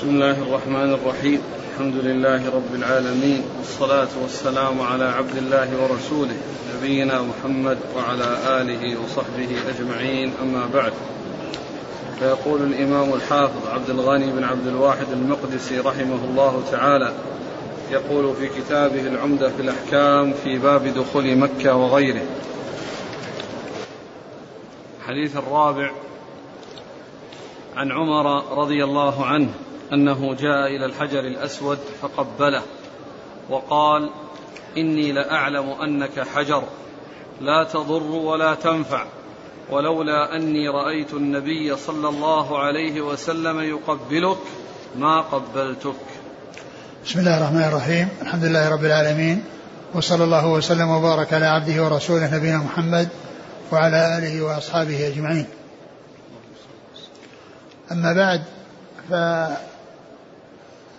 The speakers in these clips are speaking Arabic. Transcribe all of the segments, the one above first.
بسم الله الرحمن الرحيم الحمد لله رب العالمين والصلاة والسلام على عبد الله ورسوله نبينا محمد وعلى آله وصحبه أجمعين أما بعد فيقول الإمام الحافظ عبد الغني بن عبد الواحد المقدسي رحمه الله تعالى يقول في كتابه العمدة في الأحكام في باب دخول مكة وغيره. الحديث الرابع عن عمر رضي الله عنه أنه جاء إلى الحجر الأسود فقبله وقال إني لأعلم أنك حجر لا تضر ولا تنفع ولولا أني رأيت النبي صلى الله عليه وسلم يقبلك ما قبلتك. بسم الله الرحمن الرحيم. الحمد لله رب العالمين. وصلى الله وسلم وبارك على عبده ورسوله نبينا محمد وعلى آله وأصحابه أجمعين. أما بعد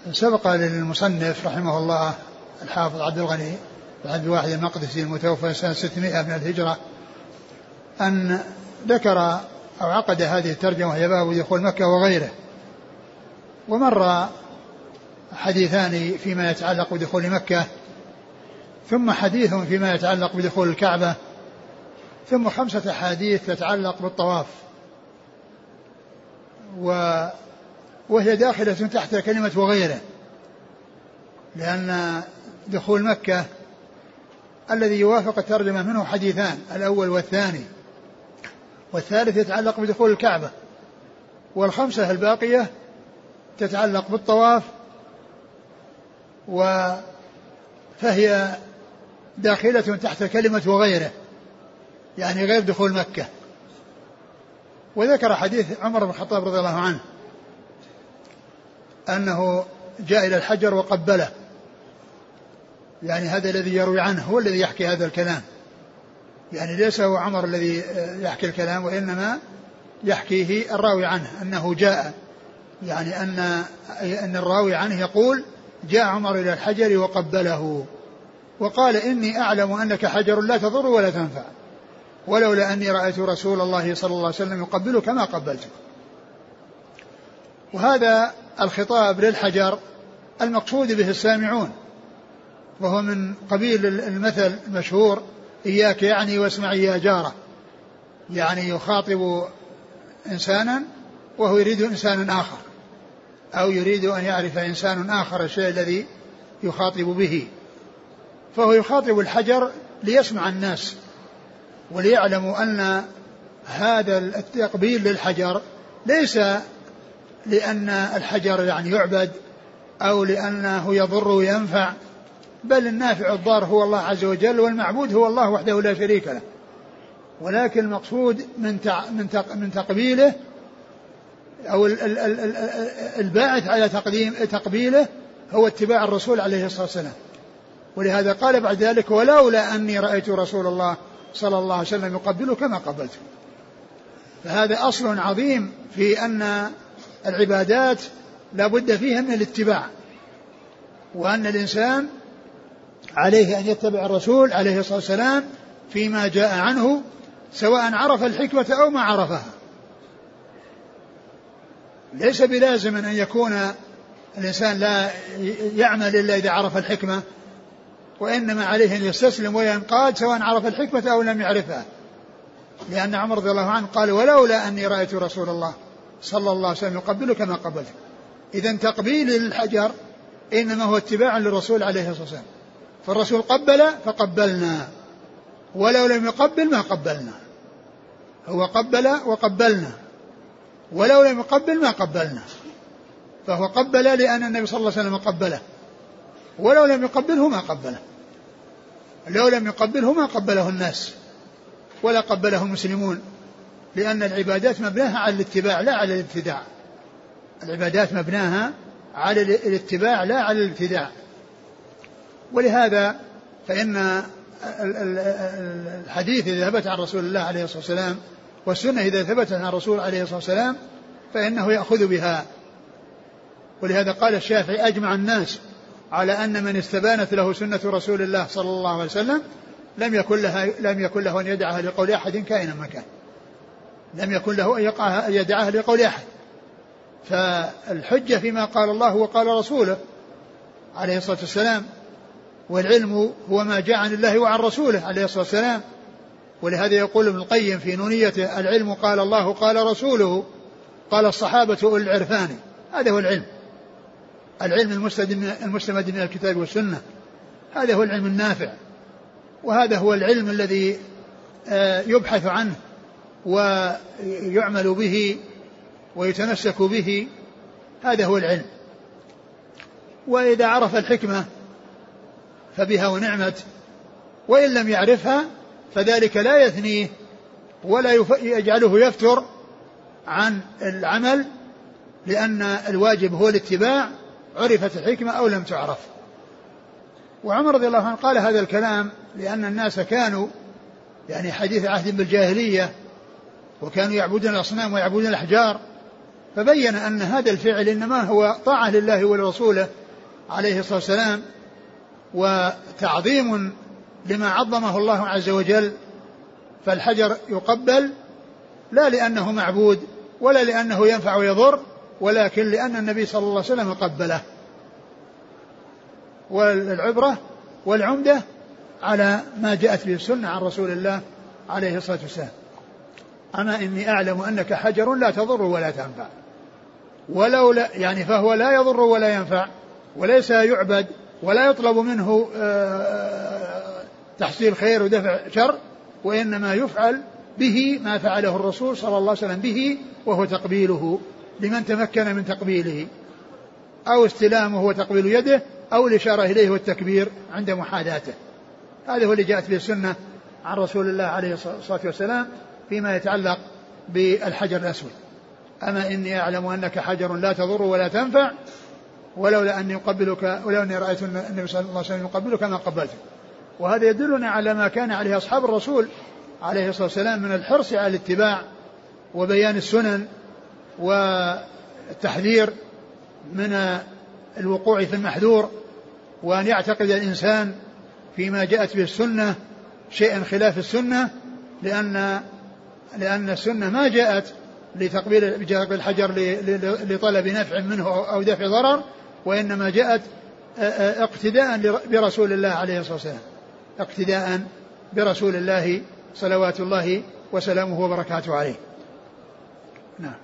فسبق للمصنف رحمه الله الحافظ عبد الغني عبد الواحد المقدسي المتوفى سنة 600 من الهجرة أن ذكر أو عقد هذه الترجمة وهي باب دخول مكة وغيره ومر حديثان فيما يتعلق بدخول مكة ثم حديث فيما يتعلق بدخول الكعبة ثم خمسة أحاديث تتعلق بالطواف و وهي داخلة تحت كلمة وغيره لأن دخول مكة الذي يوافق الترجمة منه حديثان الأول والثاني. والثالث يتعلق بدخول الكعبة والخمسة الباقية تتعلق بالطواف و فهي داخلة تحت كلمة وغيره يعني غير دخول مكة. وذكر حديث عمر بن الخطاب رضي الله عنه. أنه جاء إلى الحجر وقبله. يعني هذا الذي يروي عنه هو الذي يحكي هذا الكلام. يعني ليس هو عمر الذي يحكي الكلام وإنما يحكيه الراوي عنه أنه جاء. يعني أن أن الراوي عنه يقول جاء عمر إلى الحجر وقبله. وقال إني أعلم أنك حجر لا تضر ولا تنفع. ولولا أني رأيت رسول الله صلى الله عليه وسلم يقبله كما قبلته وهذا الخطاب للحجر المقصود به السامعون وهو من قبيل المثل المشهور إياك يعني واسمعي يا جارة. يعني يخاطب إنسانا وهو يريد إنسانا آخر أو يريد أن يعرف إنسان آخر الشيء الذي يخاطب به. فهو يخاطب الحجر ليسمع الناس وليعلموا أن هذا التقبيل للحجر ليس لأن الحجر يعني يعبد أو لأنه يضر وينفع بل النافع الضار هو الله عز وجل والمعبود هو الله وحده لا شريك له. ولكن المقصود من من من تقبيله أو الباعث على تقديم تقبيله هو اتباع الرسول عليه الصلاة والسلام. ولهذا قال بعد ذلك ولولا أني رأيت رسول الله صلى الله عليه وسلم يقبله كما قبلته فهذا أصل عظيم في أن العبادات لا بد فيها من الاتباع وأن الإنسان عليه أن يتبع الرسول عليه الصلاة والسلام فيما جاء عنه سواء عرف الحكمة أو ما عرفها. ليس بلازم أن يكون الإنسان لا يعمل إلا إذا عرف الحكمة وإنما عليه أن يستسلم وينقاد سواء عرف الحكمة أو لم يعرفها. لأن عمر رضي الله عنه قال ولولا أني رأيت رسول الله صلى الله عليه وسلم يقبله كما قبلته إذا تقبيل للحجر إنما هو اتباع للرسول عليه الصلاة والسلام. فالرسول قبل فقبلنا. ولو لم يقبل ما قبلنا. هو قبل وقبلنا. ولو لم يقبل ما قبلنا. فهو قبل لأن النبي صلى الله عليه وسلم قبله. ولو لم يقبله ما قبله. لو لم يقبله ما قبله الناس. ولا قبله المسلمون. لأن العبادات مبناها على الاتباع لا على الابتداع. العبادات مبناها على الاتباع لا على الابتداع. ولهذا فإن الحديث إذا ثبت عن رسول الله عليه الصلاة والسلام والسنة إذا ثبتت عن الرسول عليه الصلاة والسلام فإنه يأخذ بها. ولهذا قال الشافعي أجمع الناس على أن من استبانت له سنة رسول الله صلى الله عليه وسلم لم يكن لها لم يكن له أن يدعها لقول أحد كائنا ما كان. لم يكن له أن أن يدعها لقول أحد. فالحجة فيما قال الله وقال رسوله عليه الصلاة والسلام والعلم هو ما جاء عن الله وعن رسوله عليه الصلاة والسلام. ولهذا يقول ابن القيم في نونيته العلم قال الله قال رسوله قال الصحابة أولي العرفان. هذا هو العلم. العلم المستمد من الكتاب والسنة. هذا هو العلم النافع. وهذا هو العلم الذي آه، يبحث عنه. ويعمل به ويتمسك به هذا هو العلم. وإذا عرف الحكمة فبها ونعمت وإن لم يعرفها فذلك لا يثنيه ولا يجعله يفتر عن العمل لأن الواجب هو الاتباع عرفت الحكمة أو لم تعرف. وعمر رضي الله عنه قال هذا الكلام لأن الناس كانوا يعني حديث عهد بالجاهلية وكانوا يعبدون الأصنام ويعبدون الأحجار فبين أن هذا الفعل إنما هو طاعة لله ولرسوله عليه الصلاة والسلام وتعظيم لما عظمه الله عز وجل فالحجر يقبل لا لأنه معبود ولا لأنه ينفع ويضر ولكن لأن النبي صلى الله عليه وسلم قبله. والعبرة والعمدة على ما جاءت به السنة عن رسول الله عليه الصلاة والسلام. أما إني أعلم أنك حجر لا تضر ولا تنفع. ولو لا يعني فهو لا يضر ولا ينفع وليس يعبد ولا يطلب منه آه، تحصيل خير ودفع شر وإنما يفعل به ما فعله الرسول صلى الله عليه وسلم به وهو تقبيله لمن تمكن من تقبيله أو استلامه وتقبيل يده أو الإشارة إليه والتكبير عند محاذاته. هذا هو اللي جاءت به السنة عن رسول الله عليه الصلاة والسلام. فيما يتعلق بالحجر الأسود. أما إني أعلم أنك حجر لا تضر ولا تنفع ولولا أني أقبلك ولو أني رأيت النبي صلى الله عليه وسلم يقبلك ما قبلتك وهذا يدلنا على ما كان عليه أصحاب الرسول عليه الصلاة والسلام من الحرص على الاتباع وبيان السنن والتحذير من الوقوع في المحذور وأن يعتقد الإنسان فيما جاءت به السنة شيئا خلاف السنة لأن لأن السنة ما جاءت لتقبيل الحجر لطلب نفع منه أو دفع ضرر وإنما جاءت اقتداء برسول الله عليه الصلاة والسلام. اقتداء برسول الله صلوات الله وسلامه وبركاته عليه. نعم.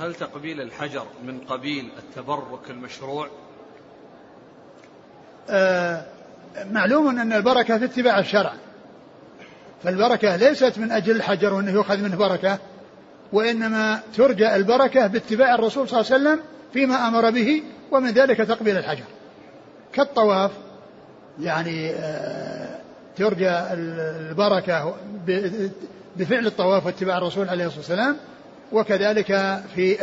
هل تقبيل الحجر من قبيل التبرك المشروع؟ آه معلوم أن البركة في اتباع الشرع. فالبركة ليست من أجل الحجر وأنه يؤخذ منه بركة وإنما ترجى البركة باتباع الرسول صلى الله عليه وسلم فيما أمر به ومن ذلك تقبيل الحجر. كالطواف يعني آه، ترجى البركة بفعل الطواف واتباع الرسول عليه الصلاة والسلام وكذلك في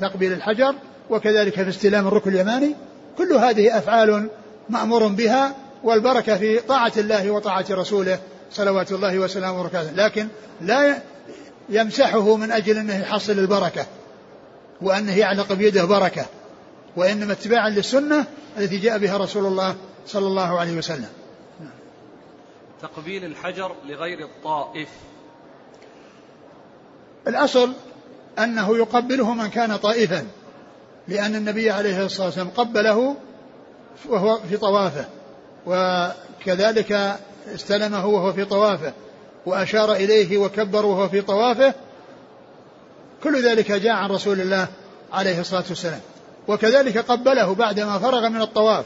تقبيل الحجر وكذلك في استلام الركن اليماني كل هذه أفعال مأمور بها والبركة في طاعة الله وطاعة رسوله. صلوات الله وسلامه وبركاته. لكن لا يمسحه من أجل أنه يحصل البركة وأنه يعلق بيده بركة وإنما اتباعا للسنة التي جاء بها رسول الله صلى الله عليه وسلم. تقبيل الحجر لغير الطائف. الأصل أنه يقبله من كان طائفا لأن النبي عليه الصلاة والسلام قبله وهو في طوافه وكذلك استلمه وهو في طوافه وأشار إليه وكبر وهو في طوافه كل ذلك جاء عن رسول الله عليه الصلاة والسلام. وكذلك قبله بعدما فرغ من الطواف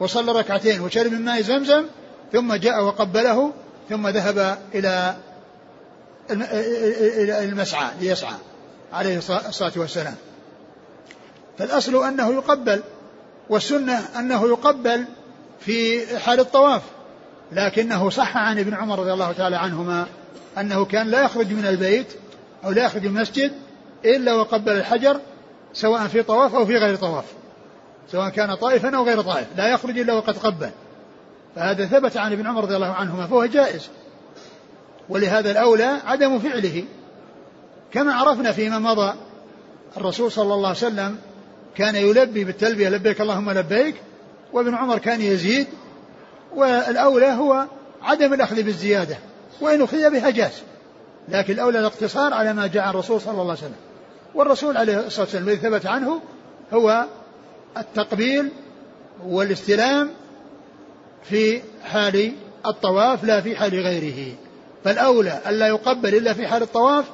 وصلى ركعتين وشرب من ماء زمزم ثم جاء وقبله ثم ذهب إلى المسعى ليسعى عليه الصلاة والسلام. فالأصل أنه يقبل والسنة أنه يقبل في حال الطواف. لكنه صح عن ابن عمر رضي الله تعالى عنهما أنه كان لا يخرج من البيت أو لا يخرج من المسجد إلا وقبل الحجر سواء في طواف أو في غير طواف. سواء كان طائفا أو غير طائف لا يخرج إلا وقد قبل. فهذا ثبت عن ابن عمر رضي الله عنهما فهو جائز. ولهذا الأولى عدم فعله. كما عرفنا فيما مضى الرسول صلى الله عليه وسلم كان يلبي بالتلبية لبيك اللهم لبيك وابن عمر كان يزيد والأولى هو عدم الأخذ بالزيادة وإن أخذ بها جاز. لكن الأولى الاقتصار على ما جاء الرسول صلى الله عليه وسلم. والرسول عليه الصلاة والسلام الذي ثبت عنه هو التقبيل والاستلام في حال الطواف لا في حال غيره. فالأولى ألا يقبل إلا في حال الطواف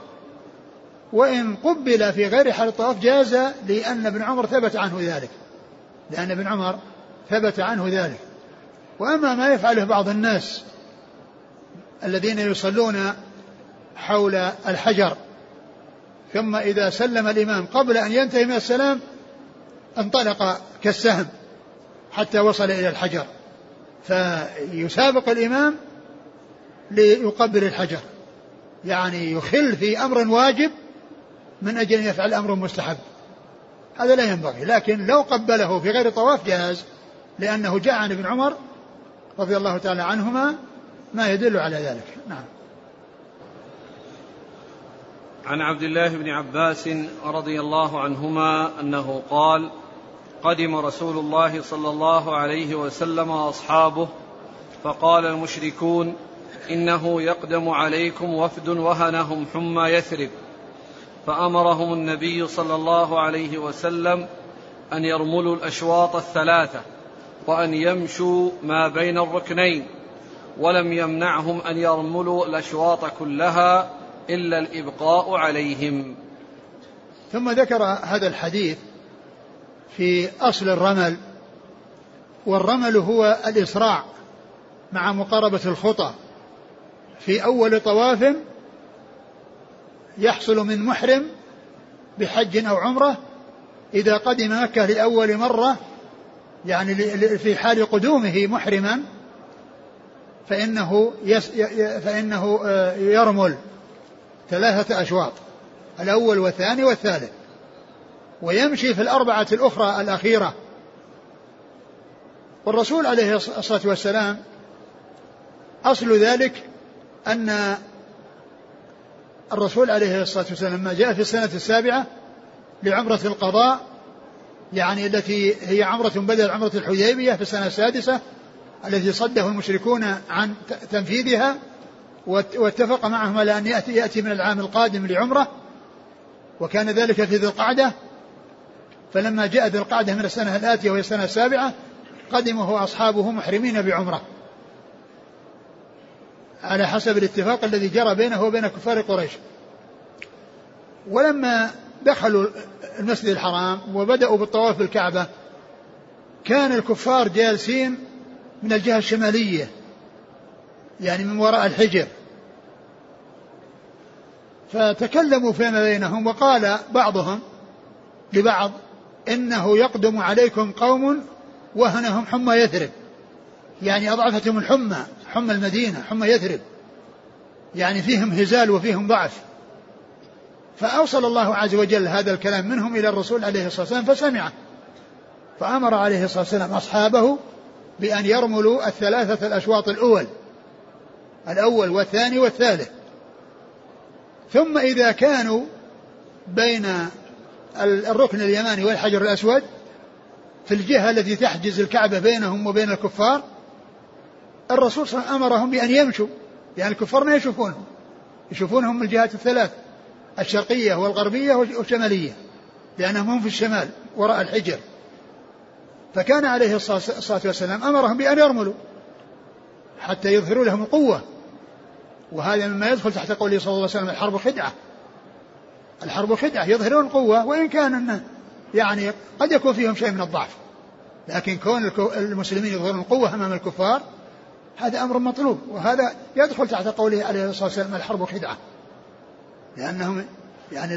وإن قبل في غير حال الطواف جاز لأن ابن عمر ثبت عنه ذلك. لأن ابن عمر ثبت عنه ذلك. وأما ما يفعله بعض الناس الذين يصلون حول الحجر ثم إذا سلم الإمام قبل أن ينتهي من السلام انطلق كالسهم حتى وصل إلى الحجر فيسابق الإمام ليقبل الحجر يعني يخل في أمر واجب من أجل أن يفعل أمر مستحب. هذا لا ينبغي لكن لو قبله في غير طواف جاز لأنه جاء عن ابن عمر رضي الله تعالى عنهما ما يدل على ذلك. نعم. عن عبد الله بن عباس رضي الله عنهما أنه قال قدم رسول الله صلى الله عليه وسلم وأصحابه فقال المشركون إنه يقدم عليكم وفد وهنهم حمى يثرب. فأمرهم النبي صلى الله عليه وسلم أن يرملوا الأشواط الثلاثة وان يمشوا ما بين الركنين ولم يمنعهم أن يرملوا الأشواط كلها إلا الإبقاء عليهم. ثم ذكر هذا الحديث في أصل الرمل والرمل هو الإسراع مع مقاربة الخطى. في أول طواف يحصل من محرم بحج أو عمرة إذا قدم مكة لأول مرة يعني في حال قدومه محرما فإنه يس فإنه آه، يرمل ثلاثة أشواط الأول والثاني والثالث ويمشي في الأربعة الأخرى الأخيرة. والرسول عليه الصلاة والسلام أصل ذلك أن الرسول عليه الصلاة والسلام لما جاء في السنة السابعة لعمرة القضاء يعني التي هي عمرة بدل عمرة الحديبية في السنة السادسة التي صده المشركون عن تنفيذها واتفق معهم على أن يأتي, يأتي من العام القادم لعمرة وكان ذلك في ذي القعدة. فلما جاء ذي القعدة من السنة الآتية وهي السنة السابعة قدمه أصحابه محرمين بعمرة. على حسب الاتفاق الذي جرى بينه وبين كفار قريش. ولما دخلوا المسجد الحرام وبدأوا بالطواف بالكعبة. كان الكفار جالسين من الجهة الشمالية يعني من وراء الحجر. فتكلموا فيما بينهم وقال بعضهم لبعض إنه يقدم عليكم قوم وهنهم حمى يثرب. يعني أضعفتهم الحمى حمى المدينة حمى يثرب. يعني فيهم هزال وفيهم ضعف. فأوصل الله عز وجل هذا الكلام منهم إلى الرسول عليه الصلاة والسلام فسمعه. فأمر عليه الصلاة والسلام أصحابه بأن يرملوا الثلاثة الأشواط الأول الأول والثاني والثالث. ثم إذا كانوا بين الركن اليماني والحجر الأسود في الجهة التي تحجز الكعبة بينهم وبين الكفار الرسول صلى الله عليه وسلم أمرهم بأن يمشوا يعني الكفار ما يشوفونهم يشوفونهم من الجهات الثلاث. الشرقية والغربية والشمالية لأنهم هم في الشمال وراء الحجر. فكان عليه الصلاة والسلام أمرهم بأن يرملوا حتى يظهروا لهم القوة. وهذا مما يدخل تحت قوله صلى الله عليه وسلم الحرب خدعة. الحرب خدعة يظهرون القوة وإن كان يعني قد يكون فيهم شيء من الضعف. لكن كون المسلمين يظهرون القوة أمام الكفار هذا أمر مطلوب. وهذا يدخل تحت قوله عليه الصلاة والسلام الحرب خدعة. لأنهم يعني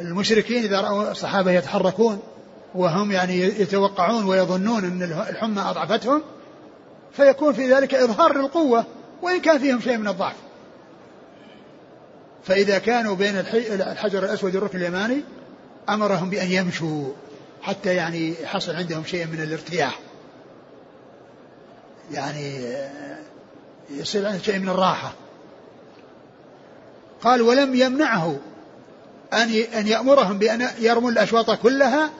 المشركين إذا رأوا الصحابة يتحركون وهم يعني يتوقعون ويظنون أن الحمى أضعفتهم فيكون في ذلك إظهار للقوة وإن كان فيهم شيء من الضعف. فإذا كانوا بين الحجر الأسود والركن اليماني أمرهم بأن يمشوا حتى يعني يحصل عندهم شيء من الارتياح. يعني يصير عندهم شيء من الراحة. قال ولم يمنعه أن أن يأمرهم بأن يرموا الأشواط كلها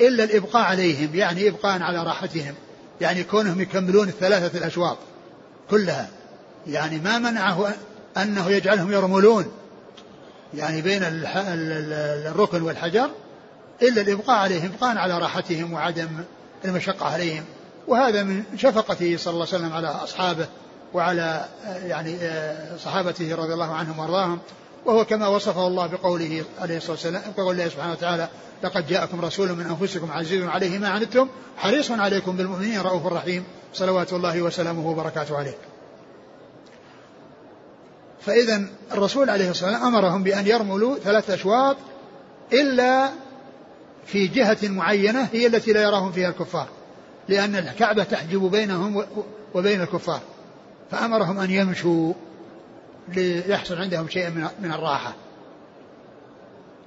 إلا الإبقاء عليهم يعني إبقاء على راحتهم يعني كونهم يكملون الثلاثة الأشواط كلها. يعني ما منعه أنه يجعلهم يرملون يعني بين الركن والحجر إلا الإبقاء عليهم إبقاء على راحتهم وعدم المشقة عليهم. وهذا من شفقته صلى الله عليه وسلم على أصحابه وعلى يعني صحابته رضي الله عنهم وأرضاهم وهو كما وصفه الله بقوله عليه الصلاة والسلام بقول الله سبحانه وتعالى لقد جاءكم رسول من أنفسكم عزيز عليه ما عنتم حريص عليكم بالمؤمنين رؤوف رحيم صلوات الله وسلامه وبركاته عليه. فاذا الرسول عليه الصلاة والسلام أمرهم بأن يرملوا ثلاث أشواط إلا في جهة معينة هي التي لا يراهم فيها الكفار. لأن الكعبة تحجب بينهم وبين الكفار. فأمرهم أن يمشوا ليحصل عندهم شيء من الراحة.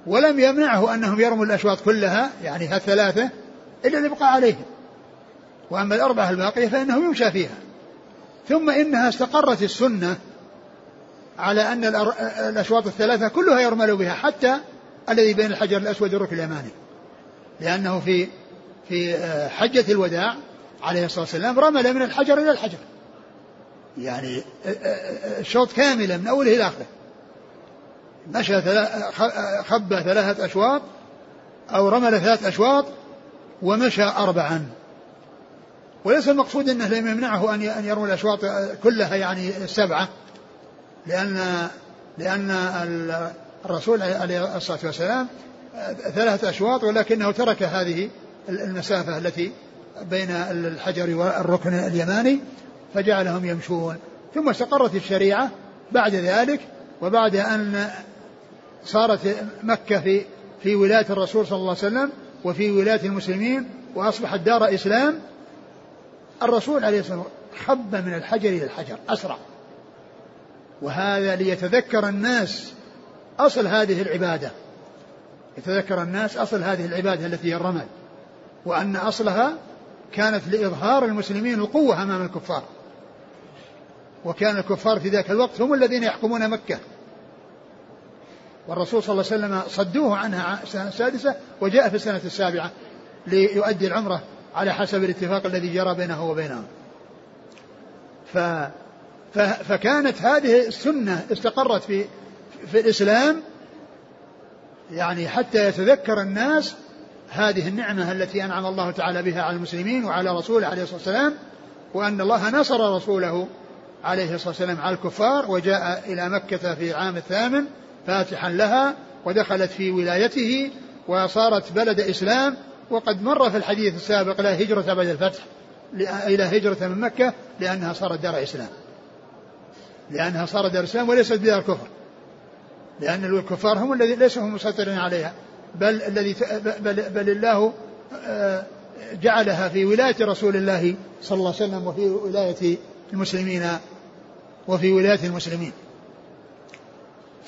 ولم يمنعه أنهم يرموا الأشواط كلها يعني الثلاثة إلا الإبقاء عليهم. وأما الأربعة الباقية فإنه يمشى فيها. ثم إنها استقرت السنة على أن الأشواط الثلاثة كلها يرمل بها حتى الذي بين الحجر الأسود والركن اليماني. لأنه في في حجة الوداع عليه الصلاة والسلام رمل من الحجر إلى الحجر. يعني الشوط كاملا من أوله إلى آخره. مشى خب ثلاثة أشواط أو رمل ثلاث أشواط ومشى أربعا. وليس المقصود أنه لم يمنعه أن يرمي الأشواط كلها يعني السبعة لأن لأن الرسول عليه الصلاة والسلام ثلاثة أشواط ولكنه ترك هذه المسافة التي بين الحجر والركن اليماني فجعلهم يمشون. ثم استقرت الشريعة بعد ذلك وبعد أن صارت مكة في في ولاية الرسول صلى الله عليه وسلم وفي ولاية المسلمين وأصبحت دار إسلام الرسول عليه الصلاة والسلام خب من الحجر إلى الحجر أسرع. وهذا ليتذكر الناس أصل هذه العبادة. يتذكر الناس أصل هذه العبادة التي هي الرمل وأن أصلها كانت لإظهار المسلمين القوة أمام الكفار. وكان الكفار في ذاك الوقت هم الذين يحكمون مكة. والرسول صلى الله عليه وسلم صدوه عنها السنة السادسة وجاء في السنة السابعة ليؤدي العمرة على حسب الاتفاق الذي جرى بينه وبينهم ف فكانت هذه السنة استقرت في في الإسلام. يعني حتى يتذكر الناس هذه النعمة التي أنعم الله تعالى بها على المسلمين وعلى رسوله عليه الصلاة والسلام وأن الله نصر رسوله. عليه الصلاة والسلام على الكفار وجاء إلى مكة في العام الثامن فاتحا لها ودخلت في ولايته وصارت بلد إسلام وقد مر في الحديث السابق لا هجرة بعد الفتح إلى هجرة من مكة لأنها صارت دار إسلام. لأنها صارت دار إسلام وليست دار كفر. لأن الكفار هم الذين ليسوا هم مسيطرين عليها. بل الذي بل, بل الله آه، جعلها في ولاية رسول الله صلى الله عليه وسلم وفي ولاية المسلمين وفي ولاية المسلمين.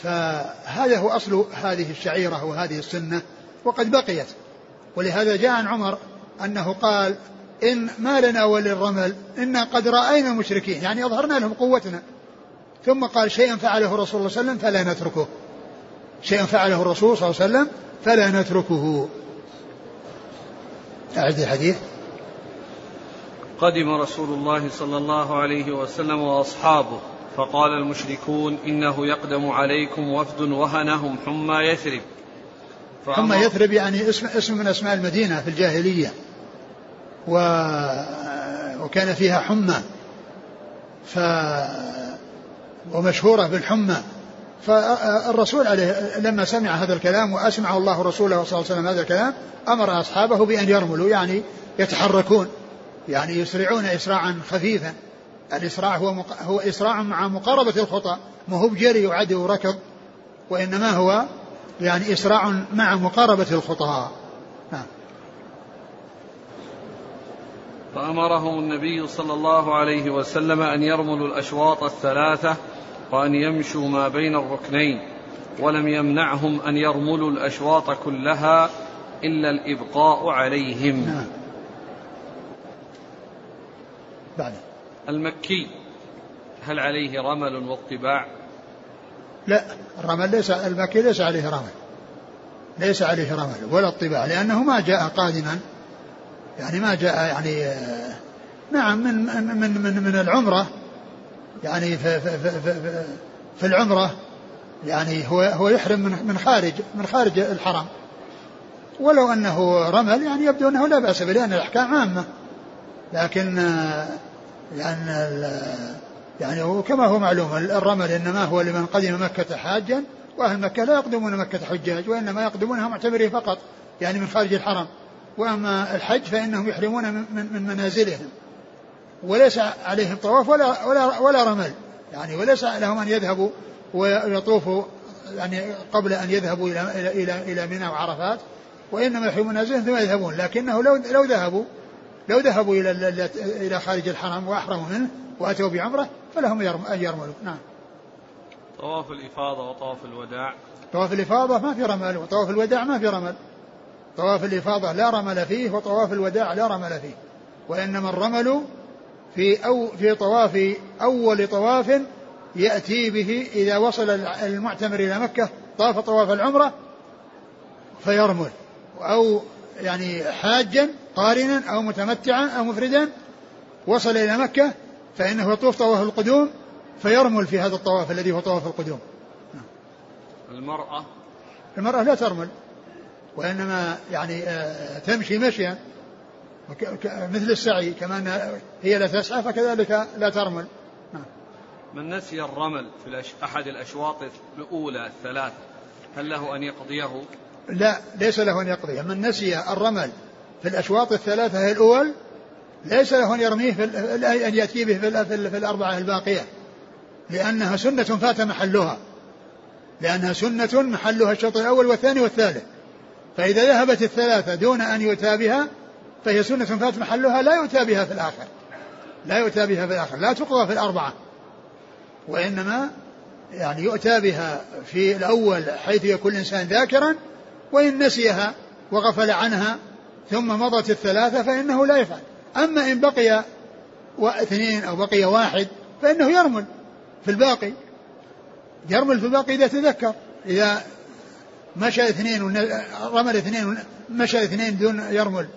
فهذا هو أصل هذه الشعيرة وهذه السنة وقد بقيت. ولهذا جاء عن عمر أنه قال إن ما لنا وللرمل إنا قد رأينا المشركين يعني أظهرنا لهم قوتنا. ثم قال شيئا فعله الرسول صلى الله عليه وسلم فلا نتركه. شيئا فعله الرسول صلى الله عليه وسلم فلا نتركه. أعد الحديث. قدم رسول الله صلى الله عليه وسلم وأصحابه فقال المشركون إنه يقدم عليكم وفد وهنهم حمى يثرب. حمى يثرب يعني اسم اسم من أسماء المدينة في الجاهلية. و وكان فيها حمى. ف ومشهورة بالحمى. فالرسول عليه لما سمع هذا الكلام وأسمع الله رسوله صلى الله عليه وسلم هذا الكلام أمر أصحابه بأن يرملوا يعني يتحركون. يعني يسرعون إسراعا خفيفا. الإسراع هو مق... هو إسراع مع مقاربة الخطى ما هو بجري وعدو وركض وإنما هو يعني إسراع مع مقاربة الخطى نعم. فأمرهم النبي صلى الله عليه وسلم أن يرملوا الأشواط الثلاثة وأن يمشوا ما بين الركنين ولم يمنعهم أن يرملوا الأشواط كلها إلا الإبقاء عليهم. نعم. بعد المكي هل عليه رمل واطباع لا الرمل ليس المكي ليس عليه رمل. ليس عليه رمل ولا اطباع لأنه ما جاء قادما. يعني ما جاء يعني نعم من من من, من العمرة. يعني في, في, في, في, في العمرة يعني هو هو يحرم من من خارج من خارج الحرم. ولو أنه رمل يعني يبدو أنه لا بأس به لأن الأحكام عامة. لكن يعني يعني هو كما هو معلوم الرمل إنما هو لمن قدم مكة حاجا وأهل مكة لا يقدمون مكة حجاج وإنما يقدمونها معتمرين فقط يعني من خارج الحرم. وأما الحج فإنهم يحرمون من, من منازلهم. وليس عليهم طواف ولا ولا ولا رمل يعني وليس لهم أن يذهبوا ويطوفوا يعني قبل أن يذهبوا إلى إلى إلى, إلى منى وعرفات وإنما يحرمون منازلهم ثم يذهبون. لكنه لو لو ذهبوا لو ذهبوا إلى إلى خارج الحرم وأحرموا منه وأتوا بعمرة فلهم أن يرملوا نعم. طواف الإفاضة وطواف الوداع طواف الإفاضة ما في رمل وطواف الوداع ما في رمل. طواف الإفاضة لا رمل فيه وطواف الوداع لا رمل فيه. وإنما الرمل في أو في طواف أول طواف يأتي به إذا وصل المعتمر إلى مكة طاف طواف العمرة فيرمل أو يعني حاجا قارنا أو متمتعا أو مفردا وصل إلى مكة فإنه يطوف طواف القدوم فيرمل في هذا الطواف الذي هو طواف القدوم المرأة المرأة لا ترمل وإنما يعني آه، تمشي مشيا مثل السعي كما أن هي لا تسعى فكذلك لا ترمل نعم. من نسي الرمل في أحد الأشواط الأولى الثلاث هل له أن يقضيه؟ لا ليس له أن يقضيه من نسي الرمل في الأشواط الثلاثة الأول ليس له أن يرميه في أن يأتي به في, الأربعة الباقية لأنها سنة فات محلها لأنها سنة محلها الشوط الأول والثاني والثالث. فإذا ذهبت الثلاثة دون أن يؤتى بها فهي سنة فات محلها لا يؤتى بها في الآخر. لا يؤتى بها في الآخر. لا تقضى في الأربعة. وإنما يعني يؤتى بها في الأول حيث يكون الإنسان ذاكرا وإن نسيها وغفل عنها ثم مضت الثلاثة فإنه لا يفعل. أما إن بقي اثنين أو بقي واحد فإنه يرمل في الباقي. يرمل في الباقي إذا تذكر. إذا مشى اثنين رمل اثنين مشى اثنين دون يرمل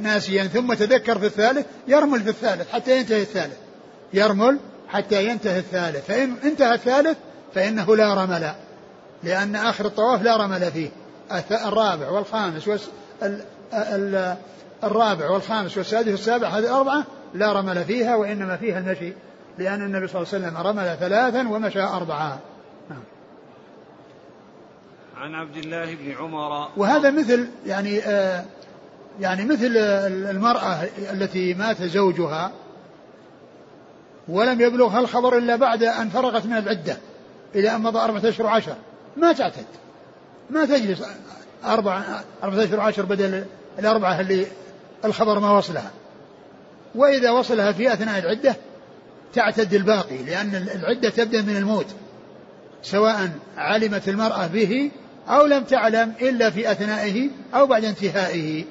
ناسيا ثم تذكر في الثالث يرمل في الثالث حتى ينتهي الثالث. يرمل حتى ينتهي الثالث. فإن انتهى الثالث فإنه لا رمل لأن آخر الطواف لا رمل فيه. الرابع والخامس. ال... الرابع والخامس والسادس والسابع هذه الأربعة لا رمل فيها وإنما فيها المشي لأن النبي صلى الله عليه وسلم رمل ثلاثا ومشى أربعة نعم. عن عبد الله بن عمر وهذا مثل يعني آه يعني مثل المرأة التي مات زوجها ولم يبلغها الخبر إلا بعد أن فرغت من العدة إلى أن مضى أربعة أشهر وعشر ما تعتد ما تجلس أربعة أربعة أشهر وعشر بدل الأربعة اللي الخبر ما وصلها. وإذا وصلها في أثناء العدة تعتد الباقي لأن العدة تبدأ من الموت سواء علمت المرأة به أو لم تعلم إلا في أثنائه أو بعد انتهائه.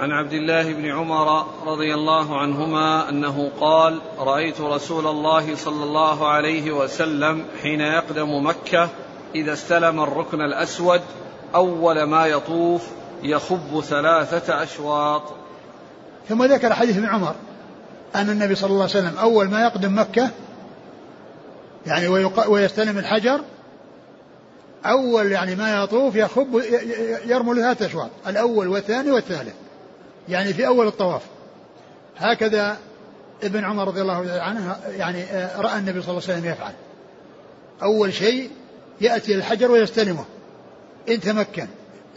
عن عبد الله بن عمر رضي الله عنهما أنه قال رأيت رسول الله صلى الله عليه وسلم حين يقدم مكة إذا استلم الركن الأسود أول ما يطوف يخب ثلاثة أشواط. ثم ذكر حديث ابن عمر أن النبي صلى الله عليه وسلم أول ما يقدم مكة يعني ويستلم الحجر أول يعني ما يطوف يخب يرمل ثلاثة أشواط الأول والثاني والثالث يعني في أول الطواف. هكذا ابن عمر رضي الله عنه يعني آه، رأى النبي صلى الله عليه وسلم يفعل. أول شيء يأتي الحجر ويستلمه. إن تمكن.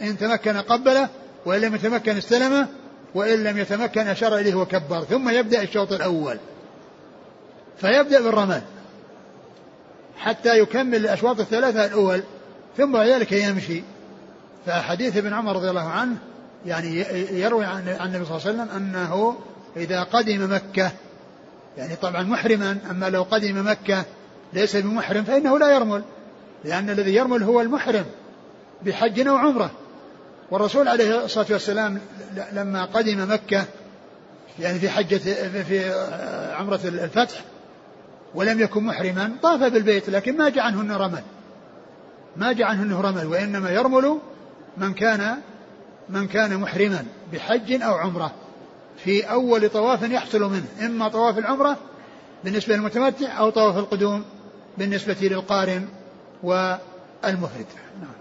إن تمكن قبله وإن لم يتمكن استلمه وإن لم يتمكن أشار إليه وكبر. ثم يبدأ الشوط الأول. فيبدأ بالرمل حتى يكمل الأشواط الثلاثة الأول. ثم بعد ذلك يمشي. فحديث ابن عمر رضي الله عنه يعني يروي عن النبي صلى الله عليه وسلم أنه إذا قدم مكة يعني طبعا محرما أما لو قدم مكة ليس بمحرم فإنه لا يرمل. لأن الذي يرمل هو المحرم بحج أو عمرة. والرسول عليه الصلاة والسلام لما قدم مكة يعني في حجة في عمرة الفتح ولم يكن محرما طاف بالبيت لكن ما جاء عنه أنه رمل. ما جاء عنه أنه رمل وإنما يرمل من كان من كان محرما بحج أو عمرة. في أول طواف يحصل منه إما طواف العمرة بالنسبة للمتمتع أو طواف القدوم بالنسبة للقارن. والمفرد. نعم.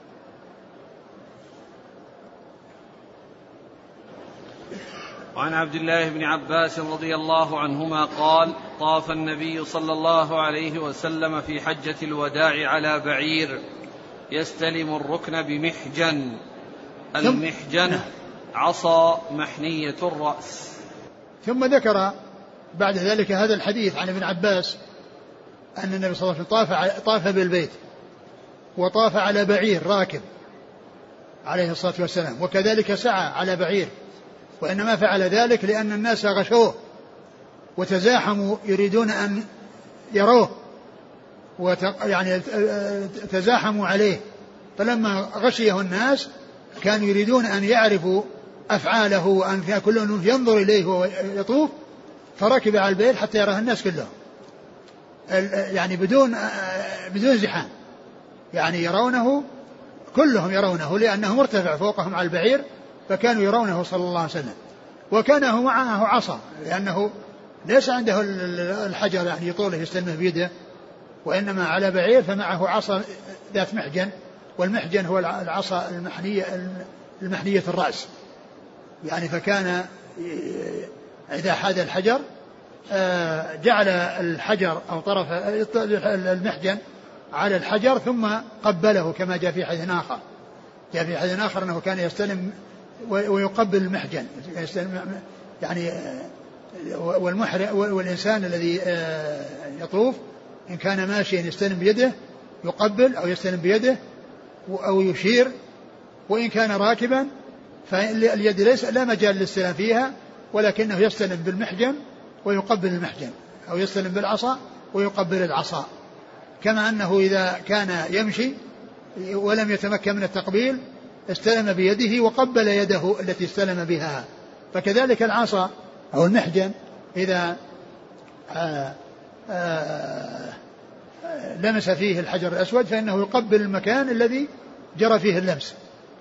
وعن عبد الله بن عباس رضي الله عنهما قال طاف النبي صلى الله عليه وسلم في حجة الوداع على بعير يستلم الركن بمحجن. المحجن عصا محنية الرأس. ثم ذكر بعد ذلك هذا الحديث عن ابن عباس أن النبي صلى الله عليه وسلم طاف, طاف بالبيت. وطاف على بعير راكب عليه الصلاة والسلام وكذلك سعى على بعير وإنما فعل ذلك لأن الناس غشوه وتزاحموا يريدون أن يروه يعني تزاحموا عليه. فلما غشيه الناس كانوا يريدون أن يعرفوا أفعاله وأن كل ينظر إليه وهو يطوف فركب على البيت حتى يراه الناس كلهم. يعني بدون بدون زحام. يعني يرونه كلهم يرونه لأنه مرتفع فوقهم على البعير فكانوا يرونه صلى الله عليه وسلم. وكان معه عصا لأنه ليس عنده الحجر يعني طوله يستلمه بيده وإنما على بعير فمعه عصا ذات محجن والمحجن هو العصا المحنية المحنية الرأس. يعني فكان إذا حاد الحجر آه، جعل الحجر أو طرف المحجن على الحجر ثم قبله كما جاء في حديث آخر. جاء في حديث آخر أنه كان يستلم ويقبل المحجن. يستلم يعني آه، والمحر والإنسان الذي آه، يطوف إن كان ماشيا يستلم بيده يقبل أو يستلم بيده أو يشير. وإن كان راكبا فاليد ليس لا مجال للاستلام فيها ولكنه يستلم بالمحجن ويقبل المحجن أو يستلم بالعصا ويقبل العصا. كما أنه إذا كان يمشي ولم يتمكن من التقبيل استلم بيده وقبل يده التي استلم بها. فكذلك العصا أو المحجن إذا آآ آآ لمس فيه الحجر الأسود فإنه يقبل المكان الذي جرى فيه اللمس.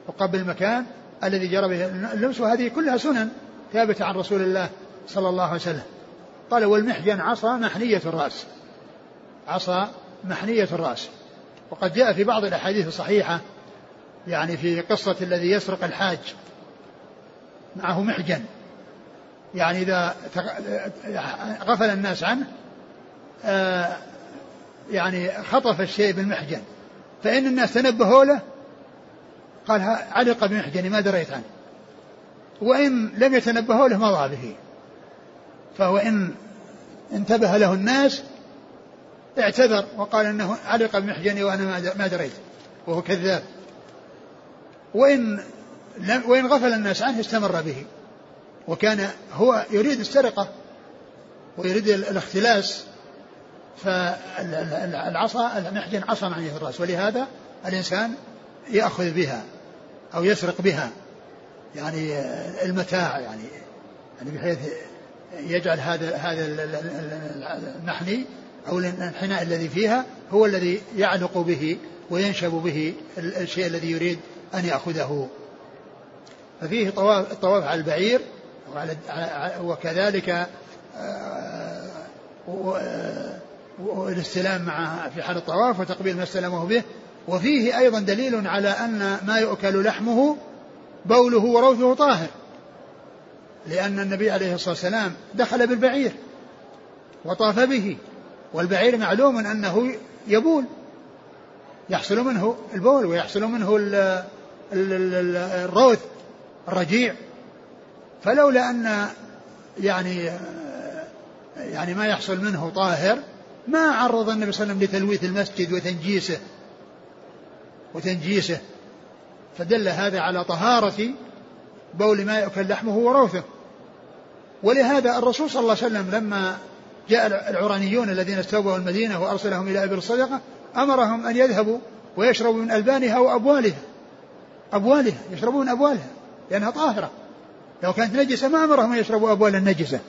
يقبل المكان الذي جرى به اللمس وهذه كلها سنن ثابتة عن رسول الله صلى الله عليه وسلم. قال والمحجن عصا محنية الرأس. عصا محنية الرأس. وقد جاء في بعض الأحاديث الصحيحة يعني في قصة الذي يسرق الحاج معه محجن. يعني إذا غفل الناس عنه آه، يعني خطف الشيء بالمحجن. فإن الناس تنبهوا له قال علق بمحجني ما دريت عنه. وإن لم يتنبهوا له مضى به. فهو إن انتبه له الناس اعتذر وقال إنه علق بمحجني وأنا ما دريت وهو كذاب. وإن لم وإن غفل الناس عنه استمر به وكان هو يريد السرقة ويريد الاختلاس فالعصا المحجن عصا معنيه الرأس ولهذا الإنسان يأخذ بها أو يسرق بها يعني المتاع يعني يعني بحيث يجعل هذا هذا المحني أو الانحناء الذي فيها هو الذي يعلق به وينشب به الشيء الذي يريد أن يأخذه. ففيه طواف الطواف على البعير وكذلك آه، والاستلام مع في حال الطواف وتقبيل ما استلمه به. وفيه أيضا دليل على أن ما يؤكل لحمه بوله وروثه طاهر. لأن النبي عليه الصلاة والسلام دخل بالبعير وطاف به. والبعير معلوم أنه يبول. يحصل منه البول ويحصل منه الروث الرجيع. فلولا أن يعني يعني ما يحصل منه طاهر ما عرض النبي صلى الله عليه وسلم لتلويث المسجد وتنجيسه وتنجيسه. فدل هذا على طهارة بول ما يؤكل لحمه وروثه. ولهذا الرسول صلى الله عليه وسلم لما جاء العرانيون الذين استوبوا المدينة وأرسلهم إلى أبل الصدقة أمرهم أن يذهبوا ويشربوا من ألبانها وأبوالها. أبوالها يشربون أبوالها لأنها طاهرة. لو كانت نجسة ما أمرهم أن يشربوا أبوال النجسة.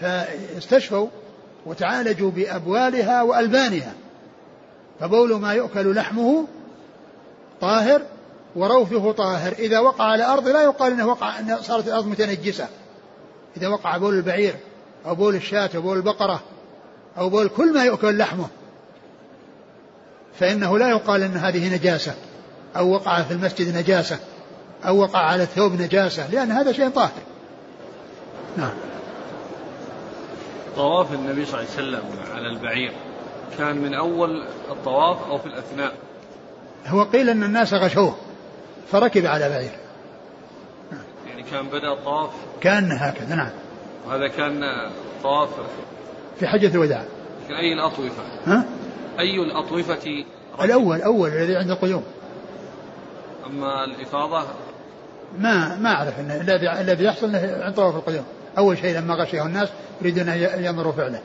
فاستشفوا وتعالجوا بأبوالها وألبانها. فبول ما يؤكل لحمه طاهر وروثه طاهر. إذا وقع على الأرض لا يقال أنه وقع أن صارت الأرض متنجسة. إذا وقع بول البعير أو بول الشاة أو بول البقرة أو بول كل ما يؤكل لحمه. فإنه لا يقال أن هذه نجاسة أو وقع في المسجد نجاسة أو وقع على الثوب نجاسة لأن هذا شيء طاهر. نعم. طواف النبي صلى الله عليه وسلم على البعير كان من أول الطواف أو في الأثناء؟ هو قيل أن الناس غشوه فركب على بعير. يعني كان بدأ الطواف؟ كان هكذا نعم. وهذا كان طواف في حجة الوداع. في أي الأطوفة؟ ها؟ أي الأطوفة الأول أول الذي عند القيوم. أما الإفاضة؟ ما ما أعرف إن الذي الذي يحصل عند طواف القيوم. أول شيء لما غشيه الناس يريدون أن يمروا فعله.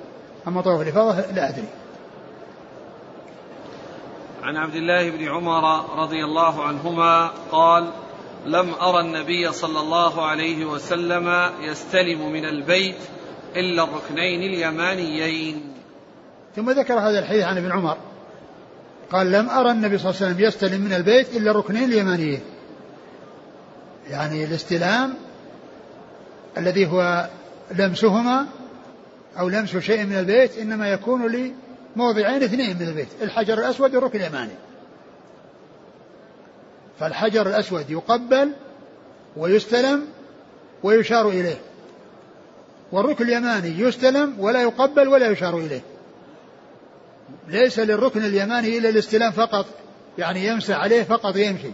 أما طواف الإفاضة لا أدري. عن عبد الله بن عمر رضي الله عنهما قال لم أرى النبي صلى الله عليه وسلم يستلم من البيت إلا الركنين اليمانيين. ثم ذكر هذا الحديث عن ابن عمر. قال لم أرى النبي صلى الله عليه وسلم يستلم من البيت إلا الركنين اليمانيين. يعني الاستلام الذي هو لمسهما أو لمس شيء من البيت إنما يكون لموضعين اثنين من البيت الحجر الأسود والركن اليماني. فالحجر الأسود يقبل ويستلم ويشار إليه. والركن اليماني يستلم ولا يقبل ولا يشار إليه. ليس للركن اليماني إلا الاستلام فقط يعني يمسح عليه فقط يمشي.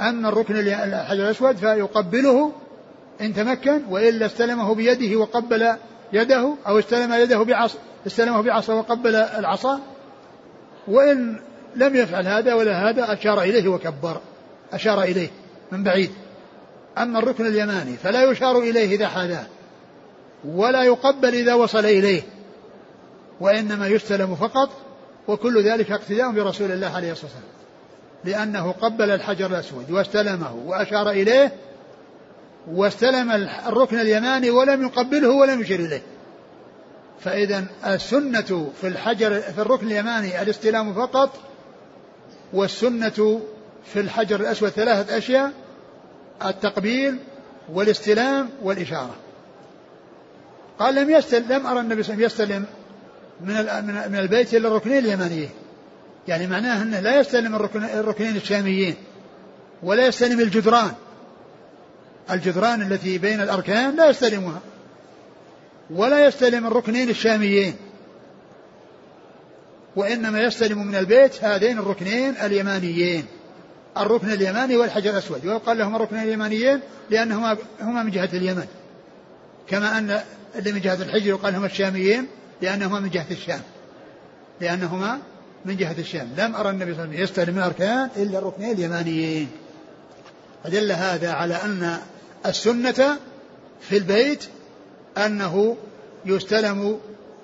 أما الركن الحجر الأسود فيقبله إن تمكن وإلا استلمه بيده وقبل يده أو استلم يده بعصا استلمه بعصا وقبل العصا. وإن لم يفعل هذا ولا هذا أشار إليه وكبر. أشار إليه من بعيد. أما الركن اليماني فلا يشار إليه إذا حاذاه ولا يقبل إذا وصل إليه وإنما يستلم فقط وكل ذلك اقتداء برسول الله عليه الصلاة والسلام. لأنه قبل الحجر الأسود واستلمه وأشار إليه واستلم الركن اليماني ولم يقبله ولم يشر إليه. فإذا السنة في الحجر في الركن اليماني الاستلام فقط والسنة في الحجر الأسود ثلاثة أشياء التقبيل والاستلام والإشارة. قال لم يستلم لم أرى النبي صلى الله عليه وسلم يستلم من من البيت إلا الركنين اليمانيين. يعني معناه أنه لا يستلم الركن الركنين الشاميين ولا يستلم الجدران. الجدران التي بين الأركان لا يستلمها ولا يستلم الركنين الشاميين. وإنما يستلم من البيت هذين الركنين اليمانيين. الركن اليماني والحجر الأسود. ويقال لهما الركنين اليمانيين لأنهما هما من جهة اليمن. كما أن اللي من جهة الحجر يقال لهما الشاميين لأنهما من جهة الشام. لأنهما من جهة الشام. لم أرى النبي صلى الله عليه وسلم يستلم الأركان إلا الركنين اليمانيين. فدل هذا على أن السنة في البيت أنه يستلم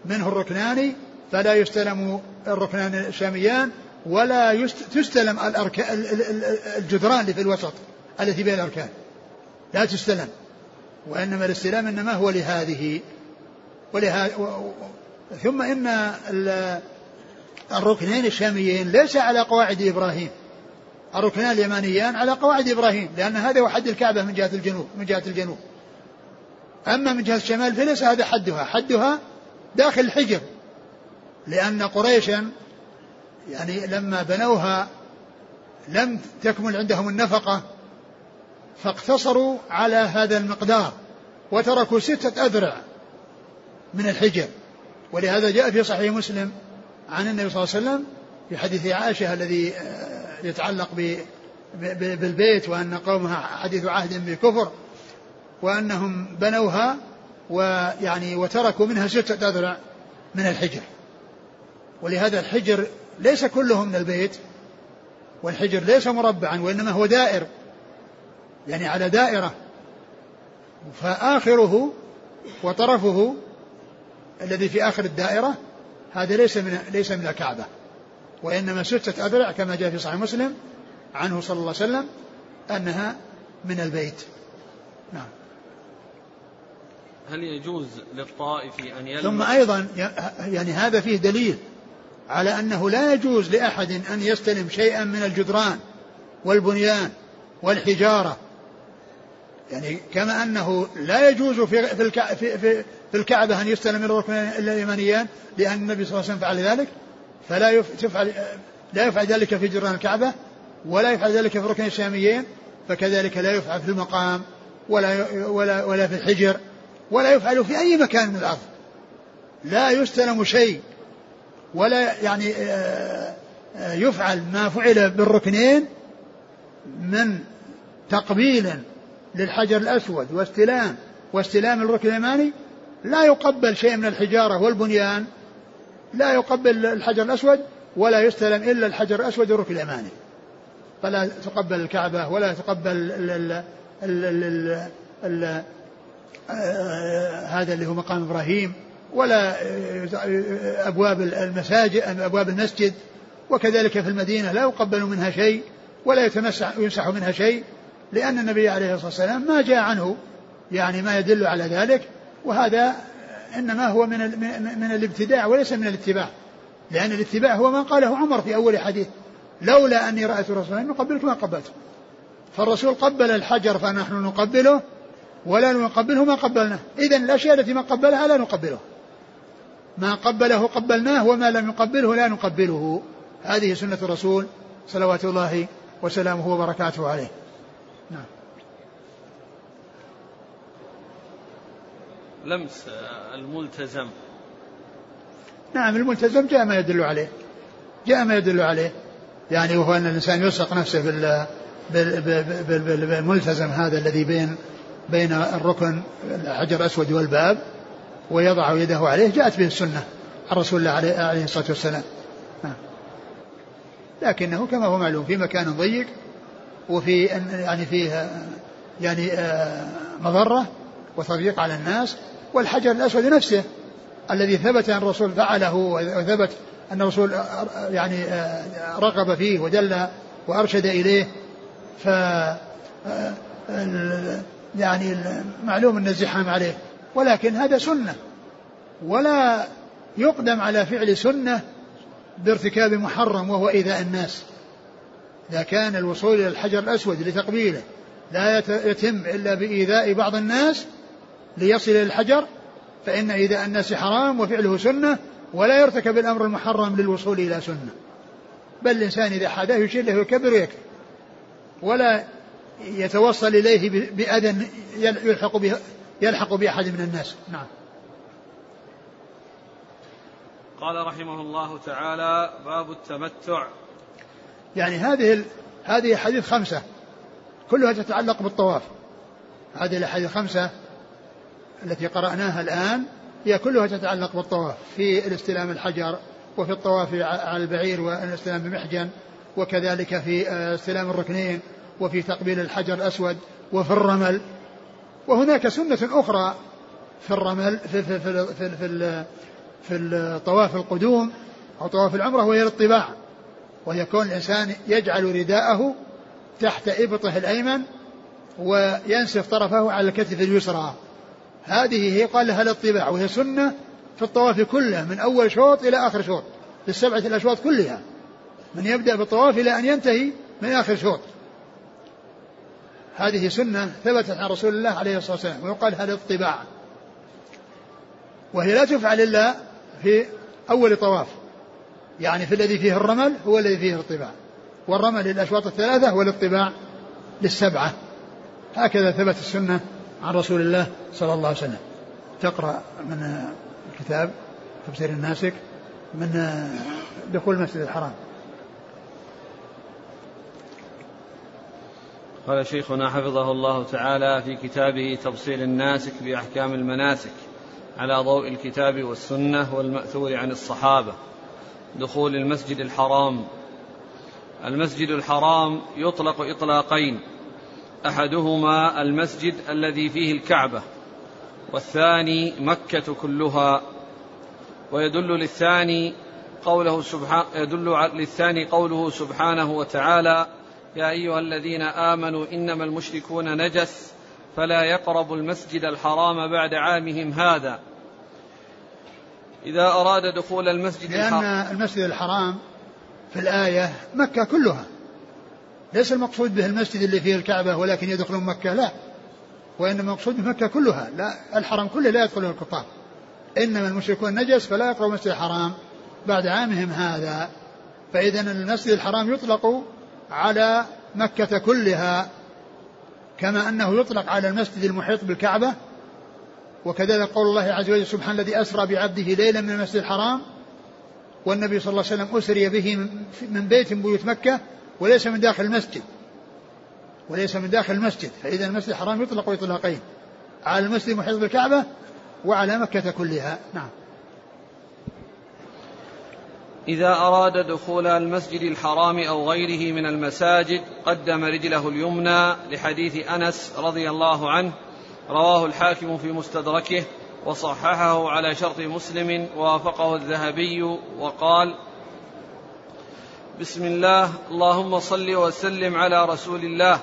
منه الركنان فلا يستلم الركنان الشاميان ولا تستلم الجدران اللي في الوسط التي بين الأركان. لا تستلم. وإنما الاستلام إنما هو لهذه. ولهذا ثم إن الركنين الشاميين ليس على قواعد إبراهيم. الركنان اليمانيان على قواعد إبراهيم لأن هذا هو حد الكعبة من جهة الجنوب من جهة الجنوب. أما من جهة الشمال فليس هذا حدها. حدها داخل الحجر. لأن قريشا يعني لما بنوها لم تكمل عندهم النفقة فاقتصروا على هذا المقدار وتركوا ستة أذرع من الحجر. ولهذا جاء في صحيح مسلم عن النبي صلى الله عليه وسلم في حديث عائشة الذي آه، يتعلق بالبيت وأن قومها حديث عهد بكفر وأنهم بنوها ويعني وتركوا منها ستة أذرع من الحجر. ولهذا الحجر ليس كله من البيت والحجر ليس مربعا وإنما هو دائر يعني على دائرة. فآخره وطرفه الذي في آخر الدائرة هذا ليس من ليس من الكعبة. وإنما ستة أذرع كما جاء في صحيح مسلم عنه صلى الله عليه وسلم أنها من البيت. نعم. هل يجوز للطائف أن يلمس ثم أيضا يعني هذا فيه دليل. على أنه لا يجوز لأحد أن يستلم شيئا من الجدران والبنيان والحجارة. يعني كما أنه لا يجوز في في في, الكعبة أن يستلم الركن اليمانيان لأن النبي صلى الله عليه وسلم فعل ذلك. فلا يفعل لا يفعل ذلك في جدران الكعبة ولا يفعل ذلك في الركن الشاميين فكذلك لا يفعل في المقام ولا ولا ولا في الحجر ولا يفعل في أي مكان من الأرض. لا يستلم شيء ولا يعني آه، آه، يفعل ما فعل بالركنين من تقبيل للحجر الأسود واستلام واستلام الركن اليماني. لا يقبل شيء من الحجارة والبنيان لا يقبل الحجر الأسود ولا يستلم إلا الحجر الأسود والركن اليماني. فلا تقبل الكعبة ولا تقبل آه، هذا اللي هو مقام إبراهيم. ولا أبواب المساجد أبواب المسجد وكذلك في المدينة لا يقبل منها شيء ولا يمسح منها شيء لأن النبي عليه الصلاة والسلام ما جاء عنه يعني ما يدل على ذلك وهذا إنما هو من من الابتداع وليس من الاتباع لأن الاتباع هو ما قاله عمر في أول حديث لولا أني رأيت الرسول يقبلك ما قبلته فالرسول قبل الحجر فنحن نقبله ولا نقبله ما قبلناه. إذا الأشياء التي ما قبلها لا نقبلها ما قبله قبلناه وما لم يقبله لا نقبله. هذه سنة الرسول صلوات الله وسلامه وبركاته عليه. نعم. لمس الملتزم. نعم الملتزم جاء ما يدل عليه. جاء ما يدل عليه. يعني وهو أن الإنسان يلصق نفسه بال بالملتزم هذا الذي بين بين الركن الحجر الأسود والباب. ويضع يده عليه جاءت به السنة عن رسول الله عليه, الصلاة والسلام. نعم. لكنه كما هو معلوم في مكان ضيق وفي يعني فيه يعني آه، مضرة وتضييق على الناس والحجر الأسود نفسه الذي ثبت أن الرسول فعله وثبت أن الرسول يعني آه، رغب فيه ودل وأرشد إليه. ف آه، يعني معلوم أن الزحام عليه. ولكن هذا سنة. ولا يقدم على فعل سنة بارتكاب محرم وهو إيذاء الناس. إذا كان الوصول إلى الحجر الأسود لتقبيله لا يتم إلا بإيذاء بعض الناس ليصل إلى الحجر فإن إيذاء الناس حرام وفعله سنة ولا يرتكب الأمر المحرم للوصول إلى سنة. بل الإنسان إذا حداه يشير له يكبر ولا يتوصل إليه بأذى يلحق به يلحق بأحد من الناس. نعم. قال رحمه الله تعالى باب التمتع. يعني هذه ال... هذه حديث خمسة كلها تتعلق بالطواف. هذه الأحاديث الخمسة التي قرأناها الآن هي كلها تتعلق بالطواف. في الاستلام الحجر وفي الطواف على البعير والاستلام بمحجن وكذلك في آه، استلام الركنين وفي تقبيل الحجر الأسود وفي الرمل. وهناك سنة أخرى في الرمل في في في في, في, في الطواف القدوم أو طواف العمرة وهي الاطباع وهي كون الإنسان يجعل رداءه تحت إبطه الأيمن وينسف طرفه على الكتف اليسرى. هذه هي قال لها الاطباع وهي سنة في الطواف كله من أول شوط إلى آخر شوط في السبعة الأشواط كلها. من يبدأ بالطواف إلى أن ينتهي من آخر شوط. هذه سنة ثبتت عن رسول الله عليه الصلاة والسلام ويقال هذا الطباع. وهي لا تفعل إلا في أول طواف. يعني في الذي فيه الرمل هو الذي فيه الطباع. والرمل للأشواط الثلاثة والاطباع للسبعة. هكذا ثبت السنة عن رسول الله صلى الله عليه وسلم. تقرأ من الكتاب تفسير الناسك من دخول المسجد الحرام. قال شيخنا حفظه الله تعالى في كتابه تبصير الناسك بأحكام المناسك على ضوء الكتاب والسنة والمأثور عن الصحابة. دخول المسجد الحرام. المسجد الحرام يطلق إطلاقين. أحدهما المسجد الذي فيه الكعبة والثاني مكة كلها. ويدل للثاني قوله سبحانه يدل للثاني قوله سبحانه وتعالى يا أيها الذين آمنوا إنما المشركون نجس فلا يقربوا المسجد الحرام بعد عامهم هذا. إذا أراد دخول المسجد لأن الحرام المسجد الحرام في الآية مكة كلها. ليس المقصود به المسجد اللي فيه الكعبة ولكن يدخلون مكة لا. وإنما المقصود بمكة كلها. لا الحرم كله لا يدخله الكفار. إنما المشركون نجس فلا يقربوا المسجد الحرام بعد عامهم هذا. فإذا المسجد الحرام يطلق على مكة كلها كما أنه يطلق على المسجد المحيط بالكعبة. وكذلك قول الله عز وجل سبحان الذي أسرى بعبده ليلا من المسجد الحرام والنبي صلى الله عليه وسلم أسري به من بيت من بيوت مكة وليس من داخل المسجد. وليس من داخل المسجد فإذا المسجد الحرام يطلق إطلاقين على المسجد المحيط بالكعبة وعلى مكة كلها. نعم. إذا أراد دخول المسجد الحرام أو غيره من المساجد قدم رجله اليمنى لحديث أنس رضي الله عنه. رواه الحاكم في مستدركه وصححه على شرط مسلم ووافقه الذهبي وقال بسم الله اللهم صل وسلم على رسول الله.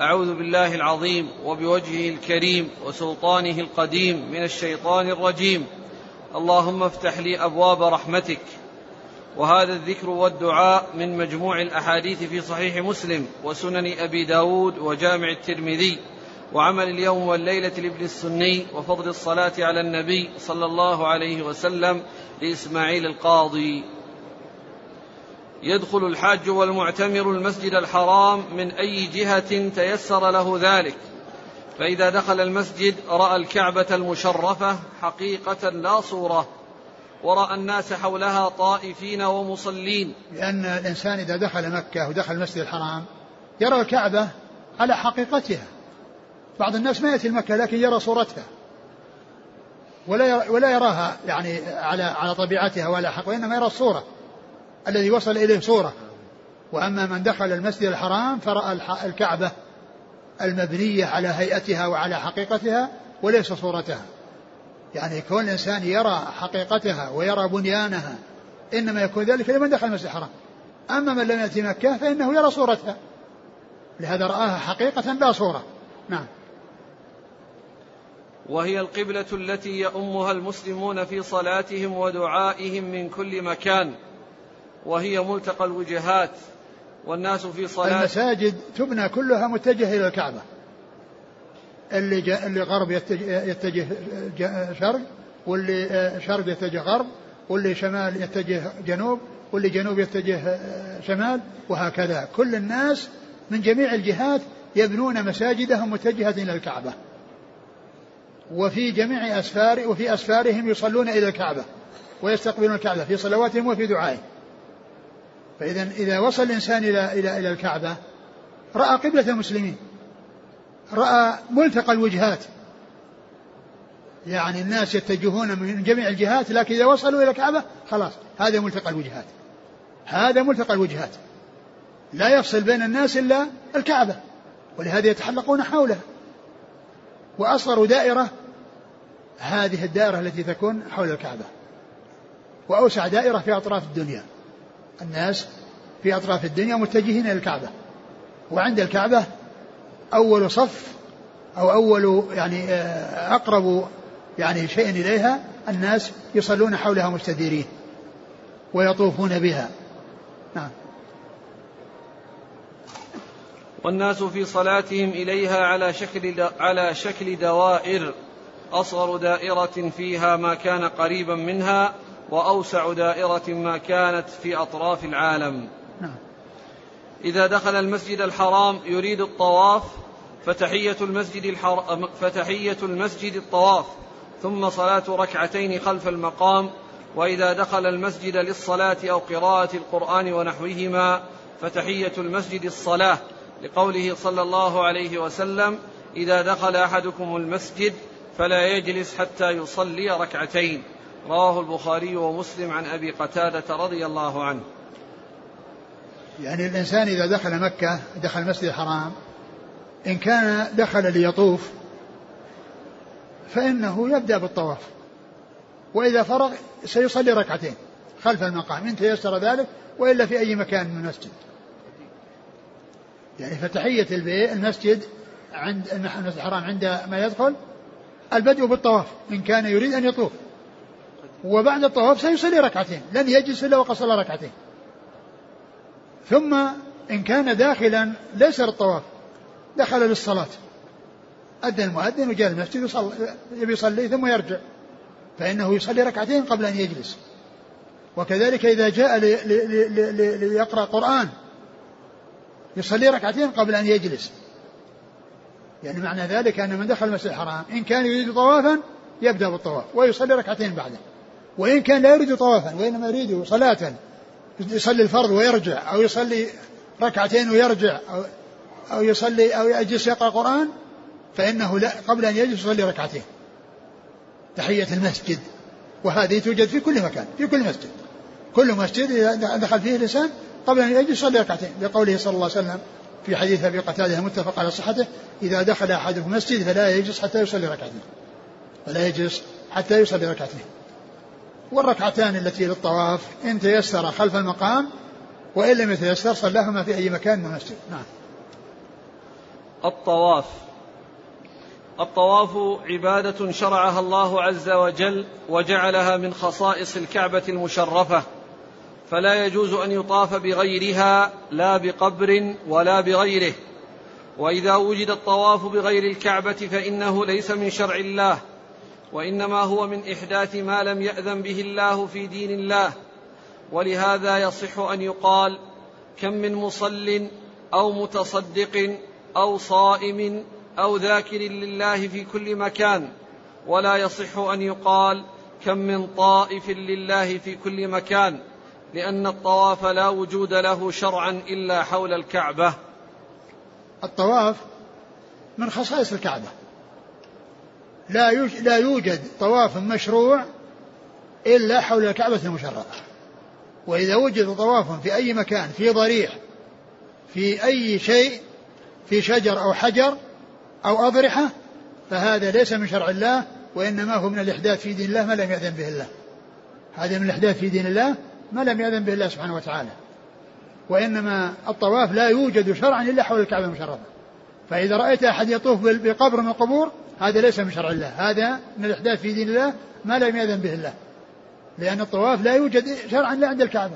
أعوذ بالله العظيم وبوجهه الكريم وسلطانه القديم من الشيطان الرجيم. اللهم افتح لي أبواب رحمتك. وهذا الذكر والدعاء من مجموع الأحاديث في صحيح مسلم وسنن أبي داود وجامع الترمذي وعمل اليوم والليلة لابن السني وفضل الصلاة على النبي صلى الله عليه وسلم لإسماعيل القاضي. يدخل الحاج والمعتمر المسجد الحرام من أي جهة تيسر له ذلك. فإذا دخل المسجد رأى الكعبة المشرفة حقيقة لا صورة. وراى الناس حولها طائفين ومصلين. لأن الإنسان إذا دخل مكة ودخل المسجد الحرام يرى الكعبة على حقيقتها. بعض الناس ما يأتي مكه لكن يرى صورتها. ولا ولا يراها يعني على على طبيعتها ولا حق وإنما يرى الصورة. الذي وصل إليه صورة. وأما من دخل المسجد الحرام فرأى الكعبة المبنية على هيئتها وعلى حقيقتها وليس صورتها. يعني كون الإنسان يرى حقيقتها ويرى بنيانها إنما يكون ذلك لمن دخل المسجد الحرام. أما من لم يأتي مكة فإنه يرى صورتها. لهذا رآها حقيقة لا صورة. نعم. وهي القبلة التي يؤمها المسلمون في صلاتهم ودعائهم من كل مكان. وهي ملتقى الوجهات والناس في صلاة المساجد تبنى كلها متجهة إلى الكعبة. اللي جا اللي غرب يتجه, يتجه شرق واللي آه، شرق يتجه غرب واللي شمال يتجه جنوب واللي جنوب يتجه آه، شمال وهكذا. كل الناس من جميع الجهات يبنون مساجدهم متجهة إلى الكعبة. وفي جميع أسفار وفي أسفارهم يصلون إلى الكعبة ويستقبلون الكعبة في صلواتهم وفي دعائهم. فإذا إذا وصل الإنسان إلى إلى إلى الكعبة رأى قبلة المسلمين. رأى ملتقى الوجهات. يعني الناس يتجهون من جميع الجهات لكن إذا وصلوا إلى الكعبة خلاص هذا ملتقى الوجهات. هذا ملتقى الوجهات. لا يفصل بين الناس إلا الكعبة ولهذا يتحلقون حولها. وأصغر دائرة هذه الدائرة التي تكون حول الكعبة. وأوسع دائرة في أطراف الدنيا. الناس في أطراف الدنيا متجهين إلى الكعبة. وعند الكعبة أول صف أو أول يعني آه، أقرب يعني شيء إليها الناس يصلون حولها مستديرين ويطوفون بها نعم والناس في صلاتهم إليها على شكل على شكل دوائر أصغر دائرة فيها ما كان قريبا منها وأوسع دائرة ما كانت في أطراف العالم. إذا دخل المسجد الحرام يريد الطواف فتحية المسجد الحرام فتحية المسجد الطواف ثم صلاة ركعتين خلف المقام وإذا دخل المسجد للصلاة أو قراءة القرآن ونحوهما فتحية المسجد الصلاة لقوله صلى الله عليه وسلم إذا دخل أحدكم المسجد فلا يجلس حتى يصلي ركعتين رواه البخاري ومسلم عن أبي قتادة رضي الله عنه. يعني الإنسان إذا دخل مكة دخل المسجد الحرام إن كان دخل ليطوف فإنه يبدأ بالطواف. وإذا فرغ سيصلي ركعتين خلف المقام إن تيسر ذلك وإلا في أي مكان من المسجد. يعني فتحية المسجد عند المسجد الحرام عندما يدخل البدء بالطواف إن كان يريد أن يطوف. وبعد الطواف سيصلي ركعتين لن يجلس إلا وقد صلى ركعتين. ثم إن كان داخلا ليس للطواف دخل للصلاة. أدى المؤذن وجاء المسجد يصلي يبي يصلي ثم يرجع فإنه يصلي ركعتين قبل أن يجلس. وكذلك إذا جاء ليقرأ قرآن يصلي ركعتين قبل أن يجلس. يعني معنى ذلك أن من دخل المسجد الحرام إن كان يريد طوافا يبدأ بالطواف ويصلي ركعتين بعده. وإن كان لا يريد طوافا وإنما يريد صلاة يصلي الفرض ويرجع أو يصلي ركعتين ويرجع أو أو يصلي أو يجلس يقرأ قرآن فإنه لا قبل أن يجلس يصلي ركعتين. تحية المسجد. وهذه توجد في كل مكان في كل مسجد. كل مسجد إذا دخل فيه الإنسان قبل أن يجلس يصلي ركعتين. لقوله صلى الله عليه وسلم في حديث أبي قتادة المتفق على صحته إذا دخل أحدكم المسجد فلا يجلس حتى يصلي ركعتين. فلا يجلس حتى يصلي ركعتين. والركعتان التي للطواف إن تيسر خلف المقام وإن لم يتيسر صلاهما في أي مكان من المسجد. نعم. الطواف. الطواف عبادة شرعها الله عز وجل وجعلها من خصائص الكعبة المشرفة فلا يجوز أن يطاف بغيرها لا بقبر ولا بغيره. وإذا وجد الطواف بغير الكعبة فإنه ليس من شرع الله. وإنما هو من إحداث ما لم يأذن به الله في دين الله. ولهذا يصح أن يقال كم من مصل أو متصدق أو صائم أو ذاكر لله في كل مكان. ولا يصح أن يقال كم من طائف لله في كل مكان لأن الطواف لا وجود له شرعا إلا حول الكعبة. الطواف من خصائص الكعبة. لا لا يوجد طواف مشروع إلا حول الكعبة المشرفة وإذا وجد طواف في أي مكان في ضريح في أي شيء في شجر أو حجر أو أضرحة فهذا ليس من شرع الله وإنما هو من الإحداث في دين الله ما لم يأذن به الله. هذا من الإحداث في دين الله ما لم يأذن به الله سبحانه وتعالى. وإنما الطواف لا يوجد شرعا إلا حول الكعبة المشرفة فإذا رأيت أحد يطوف بقبر من القبور هذا ليس من شرع الله. هذا من الإحداث في دين الله ما لم يأذن به الله. لأن الطواف لا يوجد شرعا إلا عند الكعبة.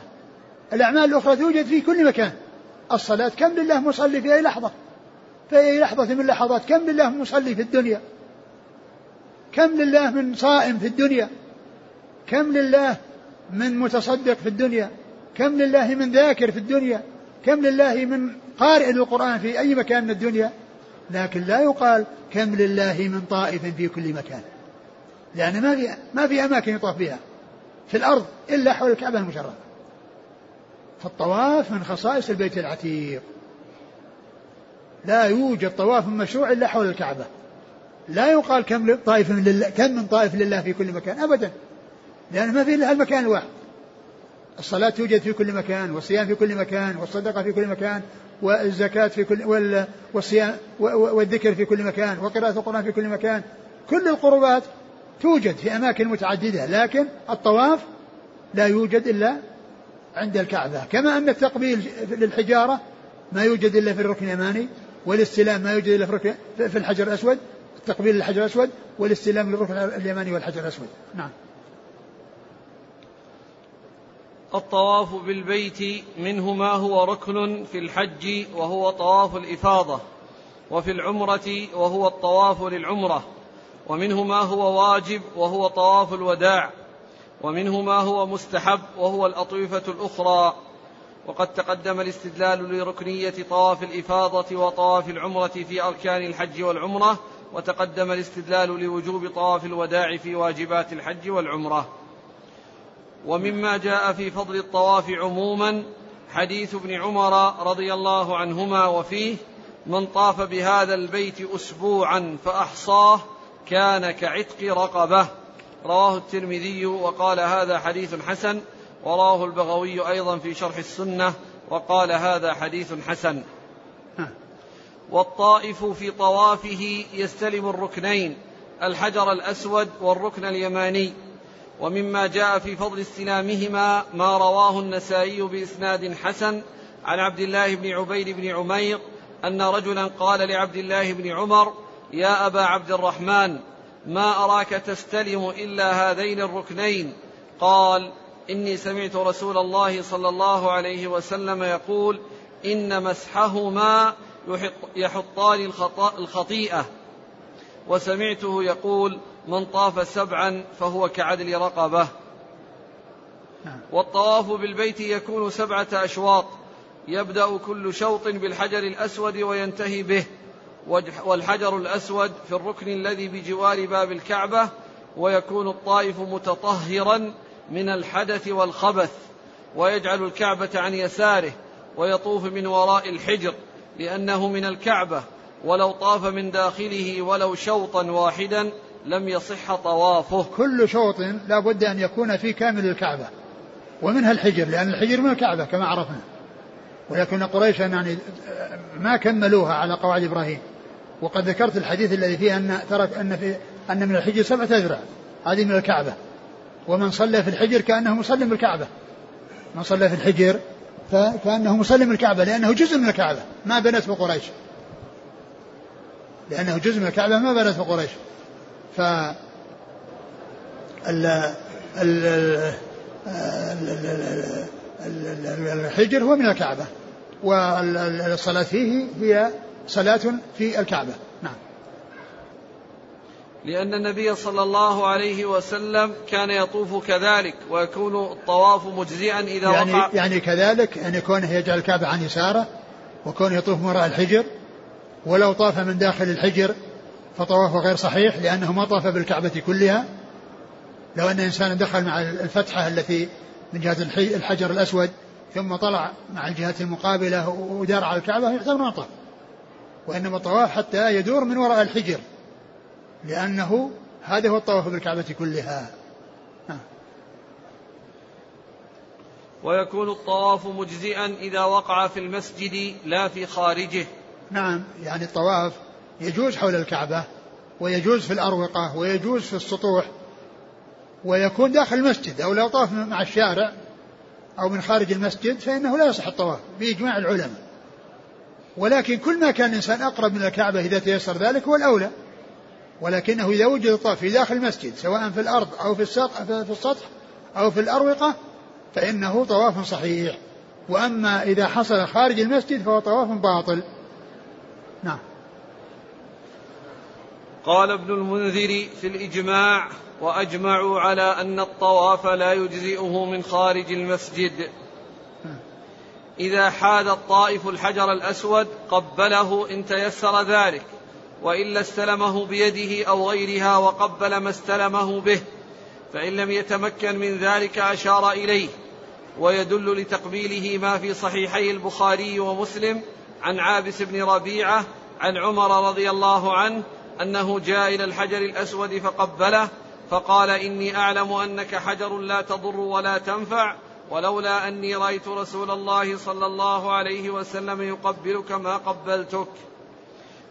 الأعمال الأخرى توجد في كل مكان. الصلاة كم لله مصلي في أي لحظة؟ في أي لحظة من اللحظات كم لله مصلي في الدنيا؟ كم لله من صائم في الدنيا؟ كم لله من متصدق في الدنيا؟ كم لله من ذاكر في الدنيا؟ كم لله من قارئ للقرآن في أي مكان من الدنيا؟ لكن لا يقال كم لله من طائف في كل مكان. لأن ما في ما في أماكن يطاف بها في الأرض إلا حول الكعبة المشرفة. فالطواف من خصائص البيت العتيق. لا يوجد طواف مشروع إلا حول الكعبة. لا يقال كم طائف من لله كم من طائف لله في كل مكان أبدا. لأن ما في إلا المكان الواحد. الصلاة توجد في كل مكان والصيام في كل مكان والصدقة في كل مكان والزكاة في كل والصيام والذكر في كل مكان وقراءة القرآن في كل مكان. كل القربات توجد في أماكن متعددة لكن الطواف لا يوجد إلا عند الكعبة. كما أن التقبيل للحجارة ما يوجد إلا في الركن اليماني والاستلام ما يوجد إلا في, في الحجر الأسود التقبيل للحجر الأسود والاستلام للركن اليماني والحجر الأسود. نعم. الطواف بالبيت منه ما هو ركن في الحج وهو طواف الإفاضة وفي العمرة وهو الطواف للعمرة ومنه ما هو واجب وهو طواف الوداع ومنه ما هو مستحب وهو الأطوفة الأخرى. وقد تقدم الاستدلال لركنية طواف الإفاضة وطواف العمرة في أركان الحج والعمرة وتقدم الاستدلال لوجوب طواف الوداع في واجبات الحج والعمرة. ومما جاء في فضل الطواف عموما حديث ابن عمر رضي الله عنهما وفيه من طاف بهذا البيت اسبوعا فأحصاه كان كعتق رقبة رواه الترمذي وقال هذا حديث حسن وراه البغوي أيضا في شرح السنة وقال هذا حديث حسن. والطائف في طوافه يستلم الركنين الحجر الأسود والركن اليماني. ومما جاء في فضل استلامهما ما رواه النسائي بإسناد حسن عن عبد الله بن عبيد بن عمير أن رجلا قال لعبد الله بن عمر يا أبا عبد الرحمن ما أراك تستلم إلا هذين الركنين؟ قال إني سمعت رسول الله صلى الله عليه وسلم يقول إن مسحهما يحطان الخطيئة. وسمعته يقول من طاف سبعا فهو كعدل رقبة. نعم. والطواف بالبيت يكون سبعة أشواط. يبدأ كل شوط بالحجر الأسود وينتهي به. والحجر الأسود في الركن الذي بجوار باب الكعبة ويكون الطائف متطهرا من الحدث والخبث ويجعل الكعبة عن يساره ويطوف من وراء الحجر لأنه من الكعبة. ولو طاف من داخله ولو شوطا واحدا لم يصح طوافه. كل شوط لا بد أن يكون في كامل الكعبة ومنها الحجر لأن الحجر من الكعبة كما عرفنا. ولكن قريشا يعني ما كملوها على قواعد إبراهيم. وقد ذكرت الحديث الذي فيه أن ترك أن في أن من الحجر سبعة أذرع هذه من الكعبة. ومن صلى في الحجر كأنه مسلم بالكعبة من صلى في الحجر فكأنه مسلم الكعبة لأنه جزء من الكعبة ما بنته قريش. لأنه جزء من الكعبة ما بنته قريش. ف ال الحجر هو من الكعبة والصلاة فيه هي صلاة في الكعبة. نعم. لأن النبي صلى الله عليه وسلم كان يطوف كذلك ويكون الطواف مجزئا إذا يعني وقع. يعني كذلك أن يعني كونه يجعل الكعبة عن يساره وكونه يطوف وراء الحجر ولو طاف من داخل الحجر فطوافه غير صحيح لأنه ما طاف بالكعبة كلها. لو أن إنسانا دخل مع الفتحة التي من جهة الحجر الأسود ثم طلع مع الجهة المقابلة ودار على الكعبة يعتبر ما طاف. وإنما الطواف حتى يدور من وراء الحجر لأنه هذا هو الطواف بالكعبة كلها. ويكون الطواف مجزئا إذا وقع في المسجد لا في خارجه. نعم يعني الطواف يجوز حول الكعبة ويجوز في الأروقة ويجوز في السطوح ويكون داخل المسجد أو لو طاف مع الشارع أو من خارج المسجد فإنه لا يصح الطواف بإجماع العلماء. ولكن كل ما كان الإنسان أقرب من الكعبة إذا تيسر ذلك هو الأولى. ولكنه إذا وجد الطواف في داخل المسجد سواء في الأرض أو في السطح, في السطح أو في الأروقة فإنه طواف صحيح. وأما إذا حصل خارج المسجد فهو طواف باطل. نعم. قال ابن المنذر في الإجماع وأجمعوا على أن الطواف لا يجزئه من خارج المسجد. إذا حاد الطائف الحجر الأسود قبله إن تيسر ذلك وإلا استلمه بيده أو غيرها وقبل ما استلمه به فإن لم يتمكن من ذلك أشار إليه. ويدل لتقبيله ما في صحيحي البخاري ومسلم عن عابس بن ربيعة عن عمر رضي الله عنه أنه جاء إلى الحجر الأسود فقبله فقال إني أعلم أنك حجر لا تضر ولا تنفع ولولا أني رأيت رسول الله صلى الله عليه وسلم يقبلك ما قبلتك.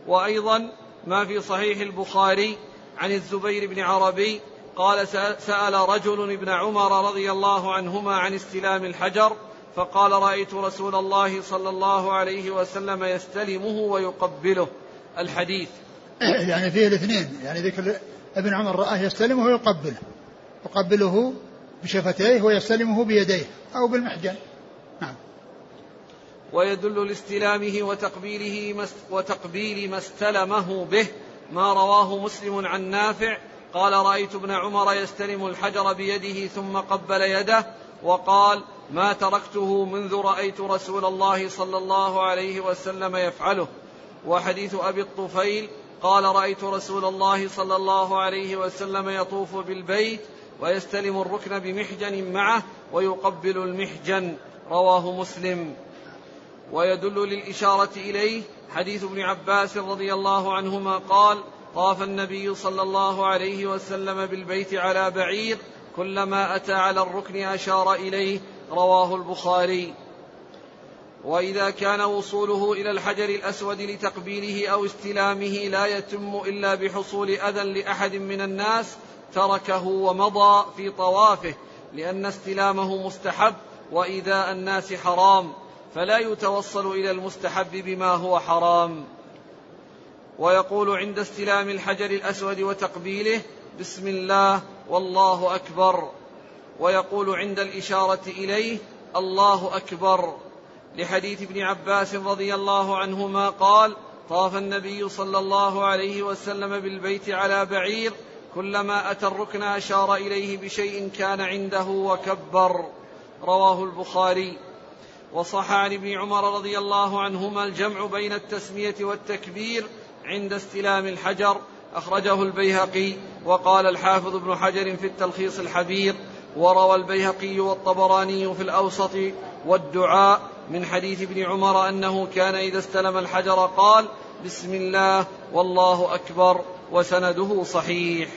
وأيضا ما في صحيح البخاري عن الزبير بن عربي قال سأل رجل ابن عمر رضي الله عنهما عن استلام الحجر فقال رأيت رسول الله صلى الله عليه وسلم يستلمه ويقبله. الحديث يعني فيه الاثنين. يعني ذكر ابن عمر رآه يستلمه ويقبله. يقبله بشفتيه ويستلمه بيديه أو بالمحجن. نعم. ويدل لاستلامه وتقبيله وتقبيل ما استلمه به ما رواه مسلم عن نافع. قال رأيت ابن عمر يستلم الحجر بيده ثم قبل يده وقال ما تركته منذ رأيت رسول الله صلى الله عليه وسلم يفعله. وحديث أبي الطفيل قال رأيت رسول الله صلى الله عليه وسلم يطوف بالبيت ويستلم الركن بمحجن معه ويقبل المحجن. رواه مسلم. ويدل للإشارة إليه حديث ابن عباس رضي الله عنهما قال طاف النبي صلى الله عليه وسلم بالبيت على بعير كلما أتى على الركن أشار إليه. رواه البخاري. وإذا كان وصوله إلى الحجر الأسود لتقبيله أو استلامه لا يتم إلا بحصول أذى لأحد من الناس تركه ومضى في طوافه لأن استلامه مستحب وإيذاء الناس حرام فلا يتوصل إلى المستحب بما هو حرام. ويقول عند استلام الحجر الأسود وتقبيله بسم الله والله أكبر. ويقول عند الإشارة إليه الله أكبر. لحديث ابن عباس رضي الله عنهما قال طاف النبي صلى الله عليه وسلم بالبيت على بعير كلما أتى الركن أشار إليه بشيء كان عنده وكبر. رواه البخاري. وصح عن ابن عمر رضي الله عنهما الجمع بين التسمية والتكبير عند استلام الحجر. أخرجه البيهقي. وقال الحافظ ابن حجر في التلخيص الحبير وروى البيهقي والطبراني في الأوسط والدعاء من حديث ابن عمر أنه كان إذا استلم الحجر قال بسم الله والله أكبر وسنده صحيح.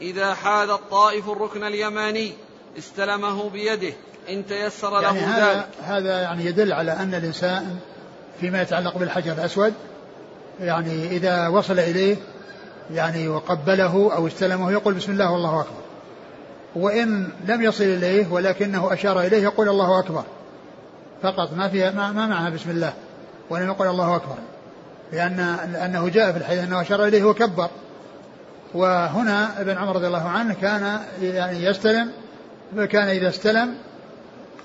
إذا حاذ الطائف الركن اليماني استلمه بيده إن تيسر له يعني هذا ذلك. هذا يعني يدل على أن الإنسان فيما يتعلق بالحجر الأسود يعني إذا وصل إليه يعني وقبله أو استلمه يقول بسم الله والله أكبر. وإن لم يصل إليه ولكنه أشار إليه يقول الله أكبر. فقط ما فيها ما, ما معها بسم الله؟ ولم يقول الله أكبر. لأن لأنه جاء في الحديث أنه أشار إليه وكبر. وهنا ابن عمر رضي الله عنه كان يعني يستلم كان إذا استلم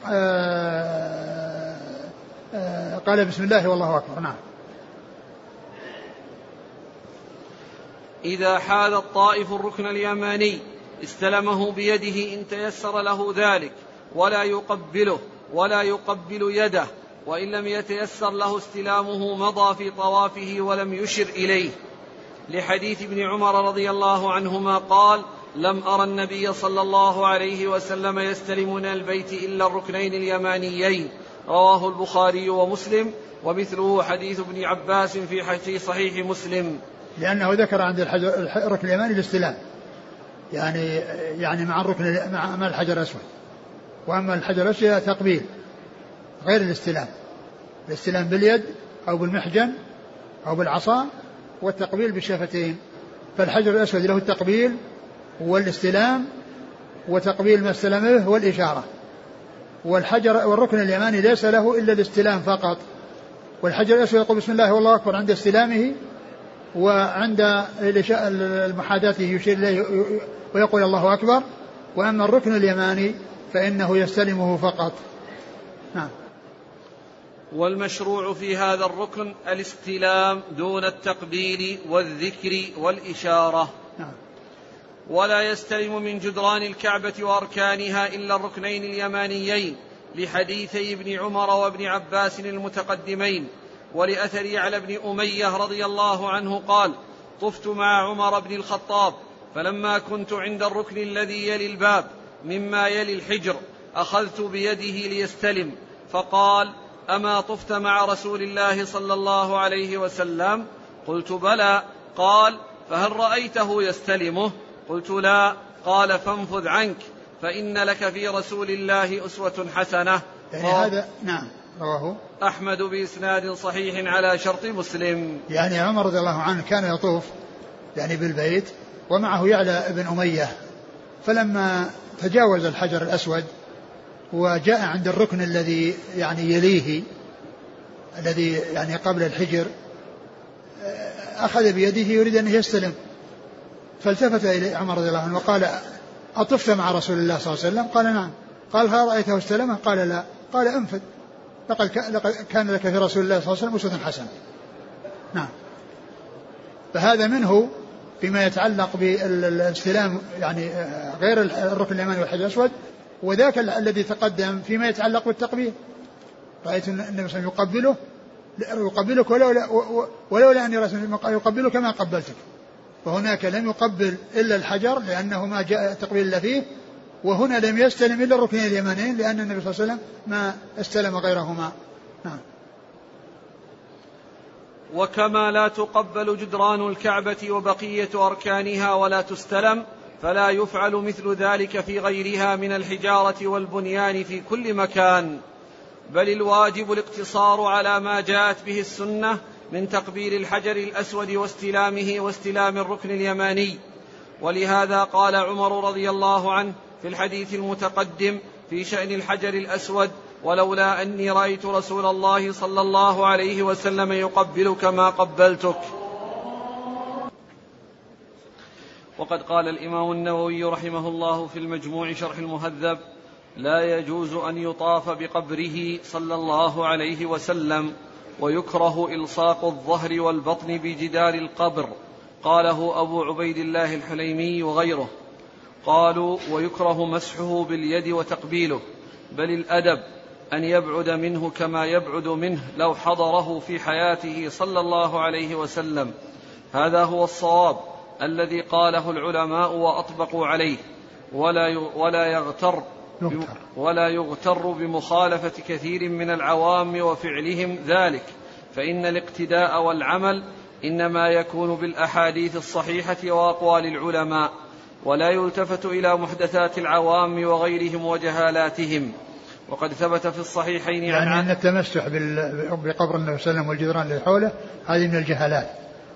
آه، آه، قال بسم الله والله أكبر. نعم. إذا حاذ الطائف الركن اليماني استلمه بيده إن تيسر له ذلك ولا يقبله ولا يقبل يده وإن لم يتيسر له استلامه مضى في طوافه ولم يشر إليه. لحديث ابن عمر رضي الله عنهما قال لم أرى النبي صلى الله عليه وسلم يستلم من البيت إلا الركنين اليمانيين. رواه البخاري ومسلم ومثله حديث ابن عباس في صحيح مسلم. لأنه ذكر عند الركن اليماني الاستلام. يعني يعني مع الركن مع الحجر الأسود. وأما الحجر الأسود تقبيل غير الاستلام. الاستلام باليد أو بالمحجن أو بالعصا والتقبيل بالشفتين. فالحجر الأسود له التقبيل والاستلام وتقبيل ما استلمه والإشارة. والحجر والركن اليماني ليس له إلا الاستلام فقط. والحجر الأسود يقول بسم الله والله أكبر عند استلامه وعند المحاذاته يشير إليه ويقول الله أكبر وأما الركن اليماني فإنه يستلمه فقط. نعم. والمشروع في هذا الركن الاستلام دون التقبيل والذكر والإشارة. نعم. ولا يستلم من جدران الكعبة وأركانها إلا الركنين اليمانيين لحديثي ابن عمر وابن عباس المتقدمين. ولأثر على ابن أمية رضي الله عنه قال طفت مع عمر بن الخطاب فلما كنت عند الركن الذي يلي الباب مما يلي الحجر أخذت بيده ليستلم فقال أما طفت مع رسول الله صلى الله عليه وسلم؟ قلت بلى. قال فهل رأيته يستلمه؟ قلت لا. قال فانفذ عنك فإن لك في رسول الله أسوة حسنة. يعني هذا نعم. رواه أحمد بإسناد صحيح على شرط مسلم. يعني عمر رضي الله عنه كان يطوف يعني بالبيت ومعه يعلى بن أمية. فلما تجاوز الحجر الأسود وجاء عند الركن الذي يعني يليه الذي يعني قبل الحجر أخذ بيده يريد أن يستلم. فالتفت إليه عمر رضي الله عنه وقال أطفت مع رسول الله صلى الله عليه وسلم؟ قال نعم. قال هل رأيته استلمه؟ قال لا. قال أنفذ. لقد كان لك في رسول الله صلى الله عليه وسلم أسوة حسنة. نعم. فهذا منه فيما يتعلق بالاستلام يعني غير الركن اليماني والحجر الأسود وذاك الذي تقدم فيما يتعلق بالتقبيل. رأيت النبي صلى الله عليه وسلم يقبله يقبلك ولولا ولولا أني رسول يقبلك ما قبلتك. فهناك لم يقبل إلا الحجر لأنه ما جاء التقبيل إلا فيه. وهنا لم يستلم إلا الركنين اليمانيين لأن النبي صلى الله عليه وسلم ما استلم غيرهما. نعم. وكما لا تقبل جدران الكعبة وبقية أركانها ولا تستلم فلا يفعل مثل ذلك في غيرها من الحجارة والبنيان في كل مكان. بل الواجب الاقتصار على ما جاءت به السنة من تقبيل الحجر الأسود واستلامه واستلام الركن اليماني. ولهذا قال عمر رضي الله عنه في الحديث المتقدم في شأن الحجر الأسود ولولا أني رأيت رسول الله صلى الله عليه وسلم يقبلك ما قبلتك. وقد قال الإمام النووي رحمه الله في المجموع شرح المهذب لا يجوز أن يطاف بقبره صلى الله عليه وسلم ويكره إلصاق الظهر والبطن بجدار القبر قاله أبو عبيد الله الحليمي وغيره. قالوا ويكره مسحه باليد وتقبيله بل الأدب أن يبعد منه كما يبعد منه لو حضره في حياته صلى الله عليه وسلم. هذا هو الصواب الذي قاله العلماء وأطبقوا عليه. ولا ولا يغتر. ولا يغتر بمخالفة كثير من العوام وفعلهم ذلك. فإن الاقتداء والعمل إنما يكون بالأحاديث الصحيحة وأقوال العلماء. ولا يلتفت إلى محدثات العوام وغيرهم وجهالاتهم. وقد ثبت في الصحيحين يعني أن التمسح بقبر النبي صلى الله عليه وسلم والجدران اللي حوله هذه من الجهالات.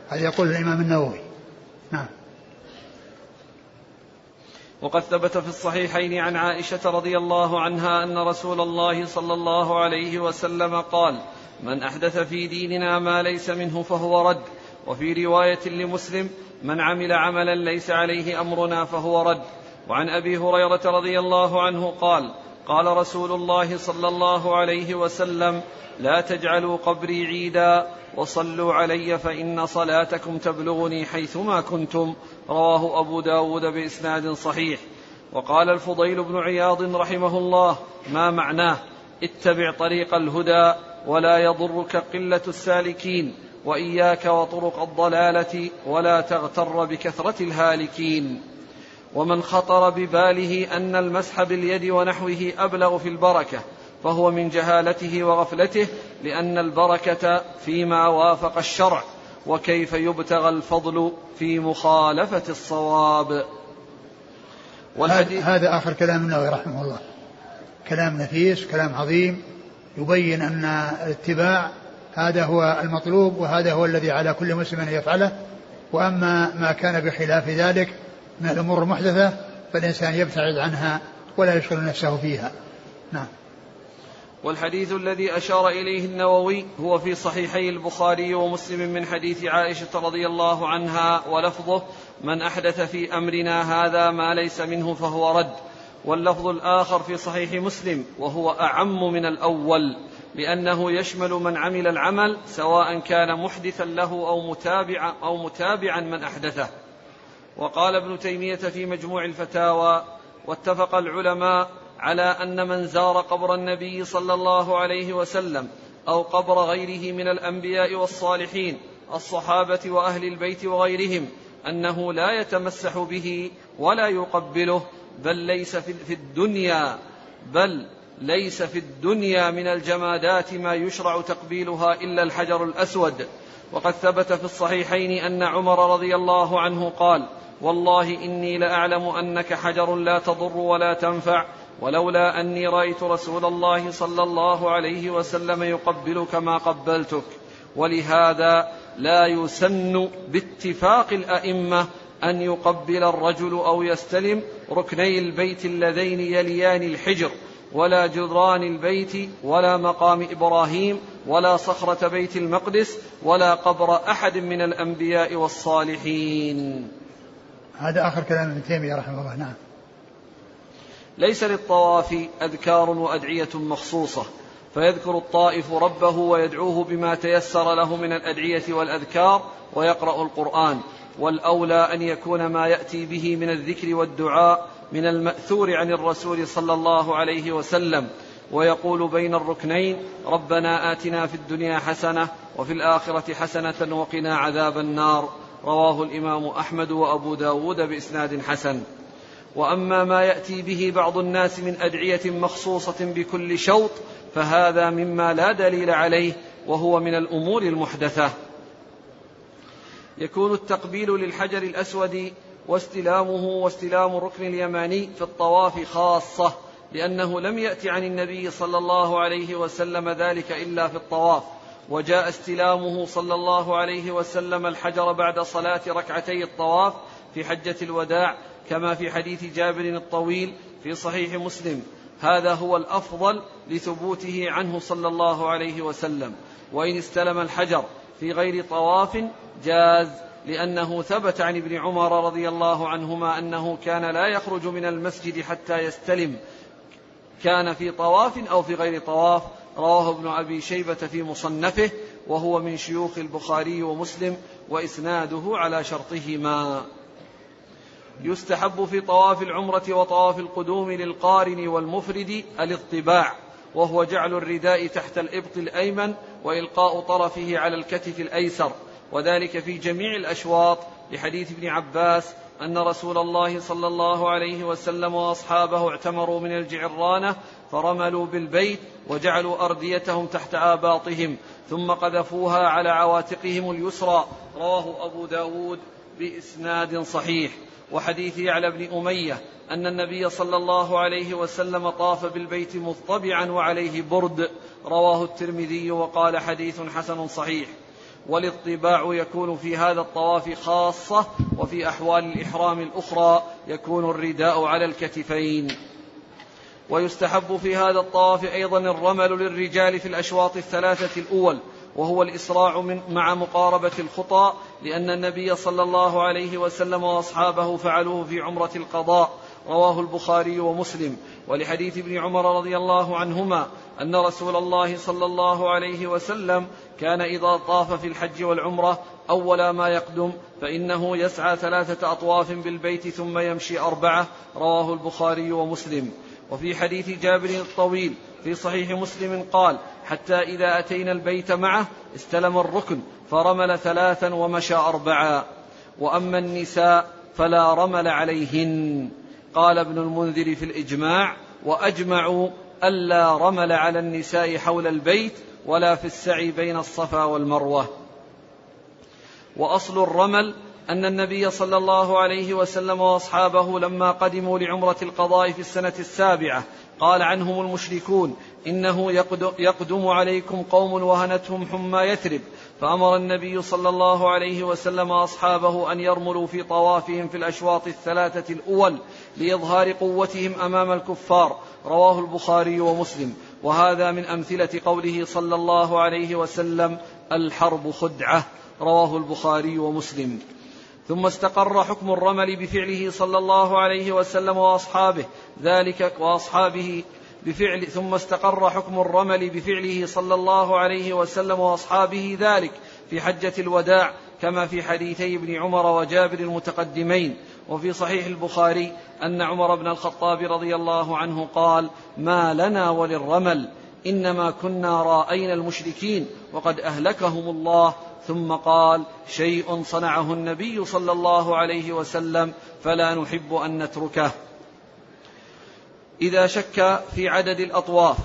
هذا يقول الإمام النووي. نعم. وقد ثبت في الصحيحين عن عائشة رضي الله عنها أن رسول الله صلى الله عليه وسلم قال من أحدث في ديننا ما ليس منه فهو رد. وفي رواية لمسلم من عمل عملا ليس عليه أمرنا فهو رد. وعن أبي هريرة رضي الله عنه قال قال رسول الله صلى الله عليه وسلم لا تجعلوا قبري عيدا وصلوا علي فإن صلاتكم تبلغني حيثما كنتم. رواه أبو داود بإسناد صحيح. وقال الفضيل بن عياض رحمه الله ما معناه؟ اتبع طريق الهدى ولا يضرك قلة السالكين. وإياك وطرق الضلالة ولا تغتر بكثرة الهالكين. ومن خطر بباله أن المسح باليد ونحوه أبلغ في البركة فهو من جهالته وغفلته لأن البركة فيما وافق الشرع وكيف يبتغى الفضل في مخالفة الصواب. والحديث هذا آخر كلام النووي رحمه الله. كلام نفيس كلام عظيم يبين أن الاتباع هذا هو المطلوب وهذا هو الذي على كل مسلم أن يفعله. وأما ما كان بخلاف ذلك من الأمور المحدثة فالإنسان يبتعد عنها ولا يشغل نفسه فيها. نعم. والحديث الذي أشار إليه النووي هو في صحيحي البخاري ومسلم من حديث عائشة رضي الله عنها ولفظه من أحدث في أمرنا هذا ما ليس منه فهو رد. واللفظ الآخر في صحيح مسلم وهو أعم من الأول. لأنه يشمل من عمل العمل سواء كان محدثا له أو متابعا أو متابعا من أحدثه. وقال ابن تيمية في مجموع الفتاوى واتفق العلماء على أن من زار قبر النبي صلى الله عليه وسلم أو قبر غيره من الأنبياء والصالحين الصحابة وأهل البيت وغيرهم أنه لا يتمسح به ولا يقبله بل ليس في الدنيا بل ليس في الدنيا من الجمادات ما يشرع تقبيلها إلا الحجر الأسود. وقد ثبت في الصحيحين أن عمر رضي الله عنه قال والله إني لأعلم أنك حجر لا تضر ولا تنفع ولولا أني رأيت رسول الله صلى الله عليه وسلم يقبلك ما قبلتك. ولهذا لا يسن باتفاق الأئمة أن يقبل الرجل أو يستلم ركني البيت اللذين يليان الحجر. ولا جدران البيت ولا مقام إبراهيم ولا صخرة بيت المقدس ولا قبر أحد من الأنبياء والصالحين. هذا آخر كلام ابن تيمية رحمه الله نعم. ليس للطواف أذكار وأدعية مخصوصة فيذكر الطائف ربه ويدعوه بما تيسر له من الأدعية والأذكار ويقرأ القرآن والأولى أن يكون ما يأتي به من الذكر والدعاء من المأثور عن الرسول صلى الله عليه وسلم ويقول بين الركنين ربنا آتنا في الدنيا حسنة وفي الآخرة حسنة وقنا عذاب النار. رواه الإمام أحمد وأبو داود بإسناد حسن. وأما ما يأتي به بعض الناس من أدعية مخصوصة بكل شوط فهذا مما لا دليل عليه وهو من الأمور المحدثة. يكون التقبيل للحجر الأسود واستلامه واستلام الركن اليماني في الطواف خاصة لأنه لم يات عن النبي صلى الله عليه وسلم ذلك إلا في الطواف. وجاء استلامه صلى الله عليه وسلم الحجر بعد صلاة ركعتي الطواف في حجة الوداع كما في حديث جابر الطويل في صحيح مسلم. هذا هو الأفضل لثبوته عنه صلى الله عليه وسلم. وإن استلم الحجر في غير طواف جاز. لأنه ثبت عن ابن عمر رضي الله عنهما أنه كان لا يخرج من المسجد حتى يستلم. كان في طواف أو في غير طواف. رواه ابن أبي شيبة في مصنفه وهو من شيوخ البخاري ومسلم وإسناده على شرطهما. يستحب في طواف العمرة وطواف القدوم للقارن والمفرد الاطباع وهو جعل الرداء تحت الإبط الأيمن وإلقاء طرفه على الكتف الأيسر. وذلك في جميع الأشواط لحديث ابن عباس أن رسول الله صلى الله عليه وسلم وأصحابه اعتمروا من الجعرانة فرملوا بالبيت وجعلوا أرديتهم تحت آباطهم ثم قذفوها على عواتقهم اليسرى. رواه أبو داود بإسناد صحيح. وحديث يعلى بن أمية أن النبي صلى الله عليه وسلم طاف بالبيت مضطبعا وعليه برد. رواه الترمذي وقال حديث حسن صحيح. والاطباع يكون في هذا الطواف خاصة وفي أحوال الإحرام الأخرى يكون الرداء على الكتفين. ويستحب في هذا الطواف أيضا الرمل للرجال في الأشواط الثلاثة الأول وهو الإسراع من مع مقاربة الخطى لأن النبي صلى الله عليه وسلم وأصحابه فعلوه في عمرة القضاء رواه البخاري ومسلم. ولحديث ابن عمر رضي الله عنهما أن رسول الله صلى الله عليه وسلم كان إذا طاف في الحج والعمرة أول ما يقدم فإنه يسعى ثلاثة أطواف بالبيت ثم يمشي أربعة رواه البخاري ومسلم. وفي حديث جابر الطويل في صحيح مسلم قال حتى إذا أتينا البيت معه استلم الركن فرمل ثلاثا ومشى أربعا. وأما النساء فلا رمل عليهن. قال ابن المنذر في الإجماع وأجمعوا ألا رمل على النساء حول البيت ولا في السعي بين الصفا والمروة. وأصل الرمل أن النبي صلى الله عليه وسلم وأصحابه لما قدموا لعمرة القضاء في السنة السابعة قال عنهم المشركون إنه يقدم عليكم قوم وهنتهم حمى يثرب. فأمر النبي صلى الله عليه وسلم أصحابه أن يرملوا في طوافهم في الأشواط الثلاثة الأول لإظهار قوتهم أمام الكفار. رواه البخاري ومسلم. وهذا من أمثلة قوله صلى الله عليه وسلم الحرب خدعة رواه البخاري ومسلم. ثم استقر حكم الرمل بفعله صلى الله عليه وسلم وأصحابه ذلك وأصحابه بفعل ثم استقر حكم الرمل بفعله صلى الله عليه وسلم وأصحابه ذلك في حجة الوداع كما في حديثي ابن عمر وجابر المتقدمين. وفي صحيح البخاري أن عمر بن الخطاب رضي الله عنه قال ما لنا وللرمل إنما كنا راينا المشركين وقد أهلكهم الله. ثم قال شيء صنعه النبي صلى الله عليه وسلم فلا نحب أن نتركه. إذا شك في عدد الأطواف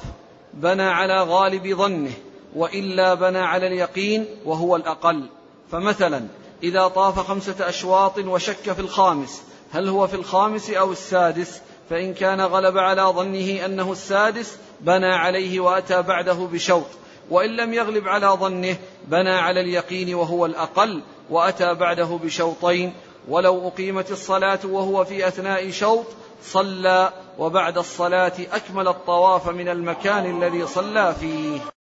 بنى على غالب ظنه وإلا بنى على اليقين وهو الأقل. فمثلا إذا طاف خمسة أشواط وشك في الخامس هل هو في الخامس أو السادس؟ فإن كان غلب على ظنه أنه السادس بنى عليه وأتى بعده بشوط. وإن لم يغلب على ظنه بنى على اليقين وهو الأقل وأتى بعده بشوطين. ولو أقيمت الصلاة وهو في أثناء شوط صلى وبعد الصلاة أكمل الطواف من المكان الذي صلى فيه.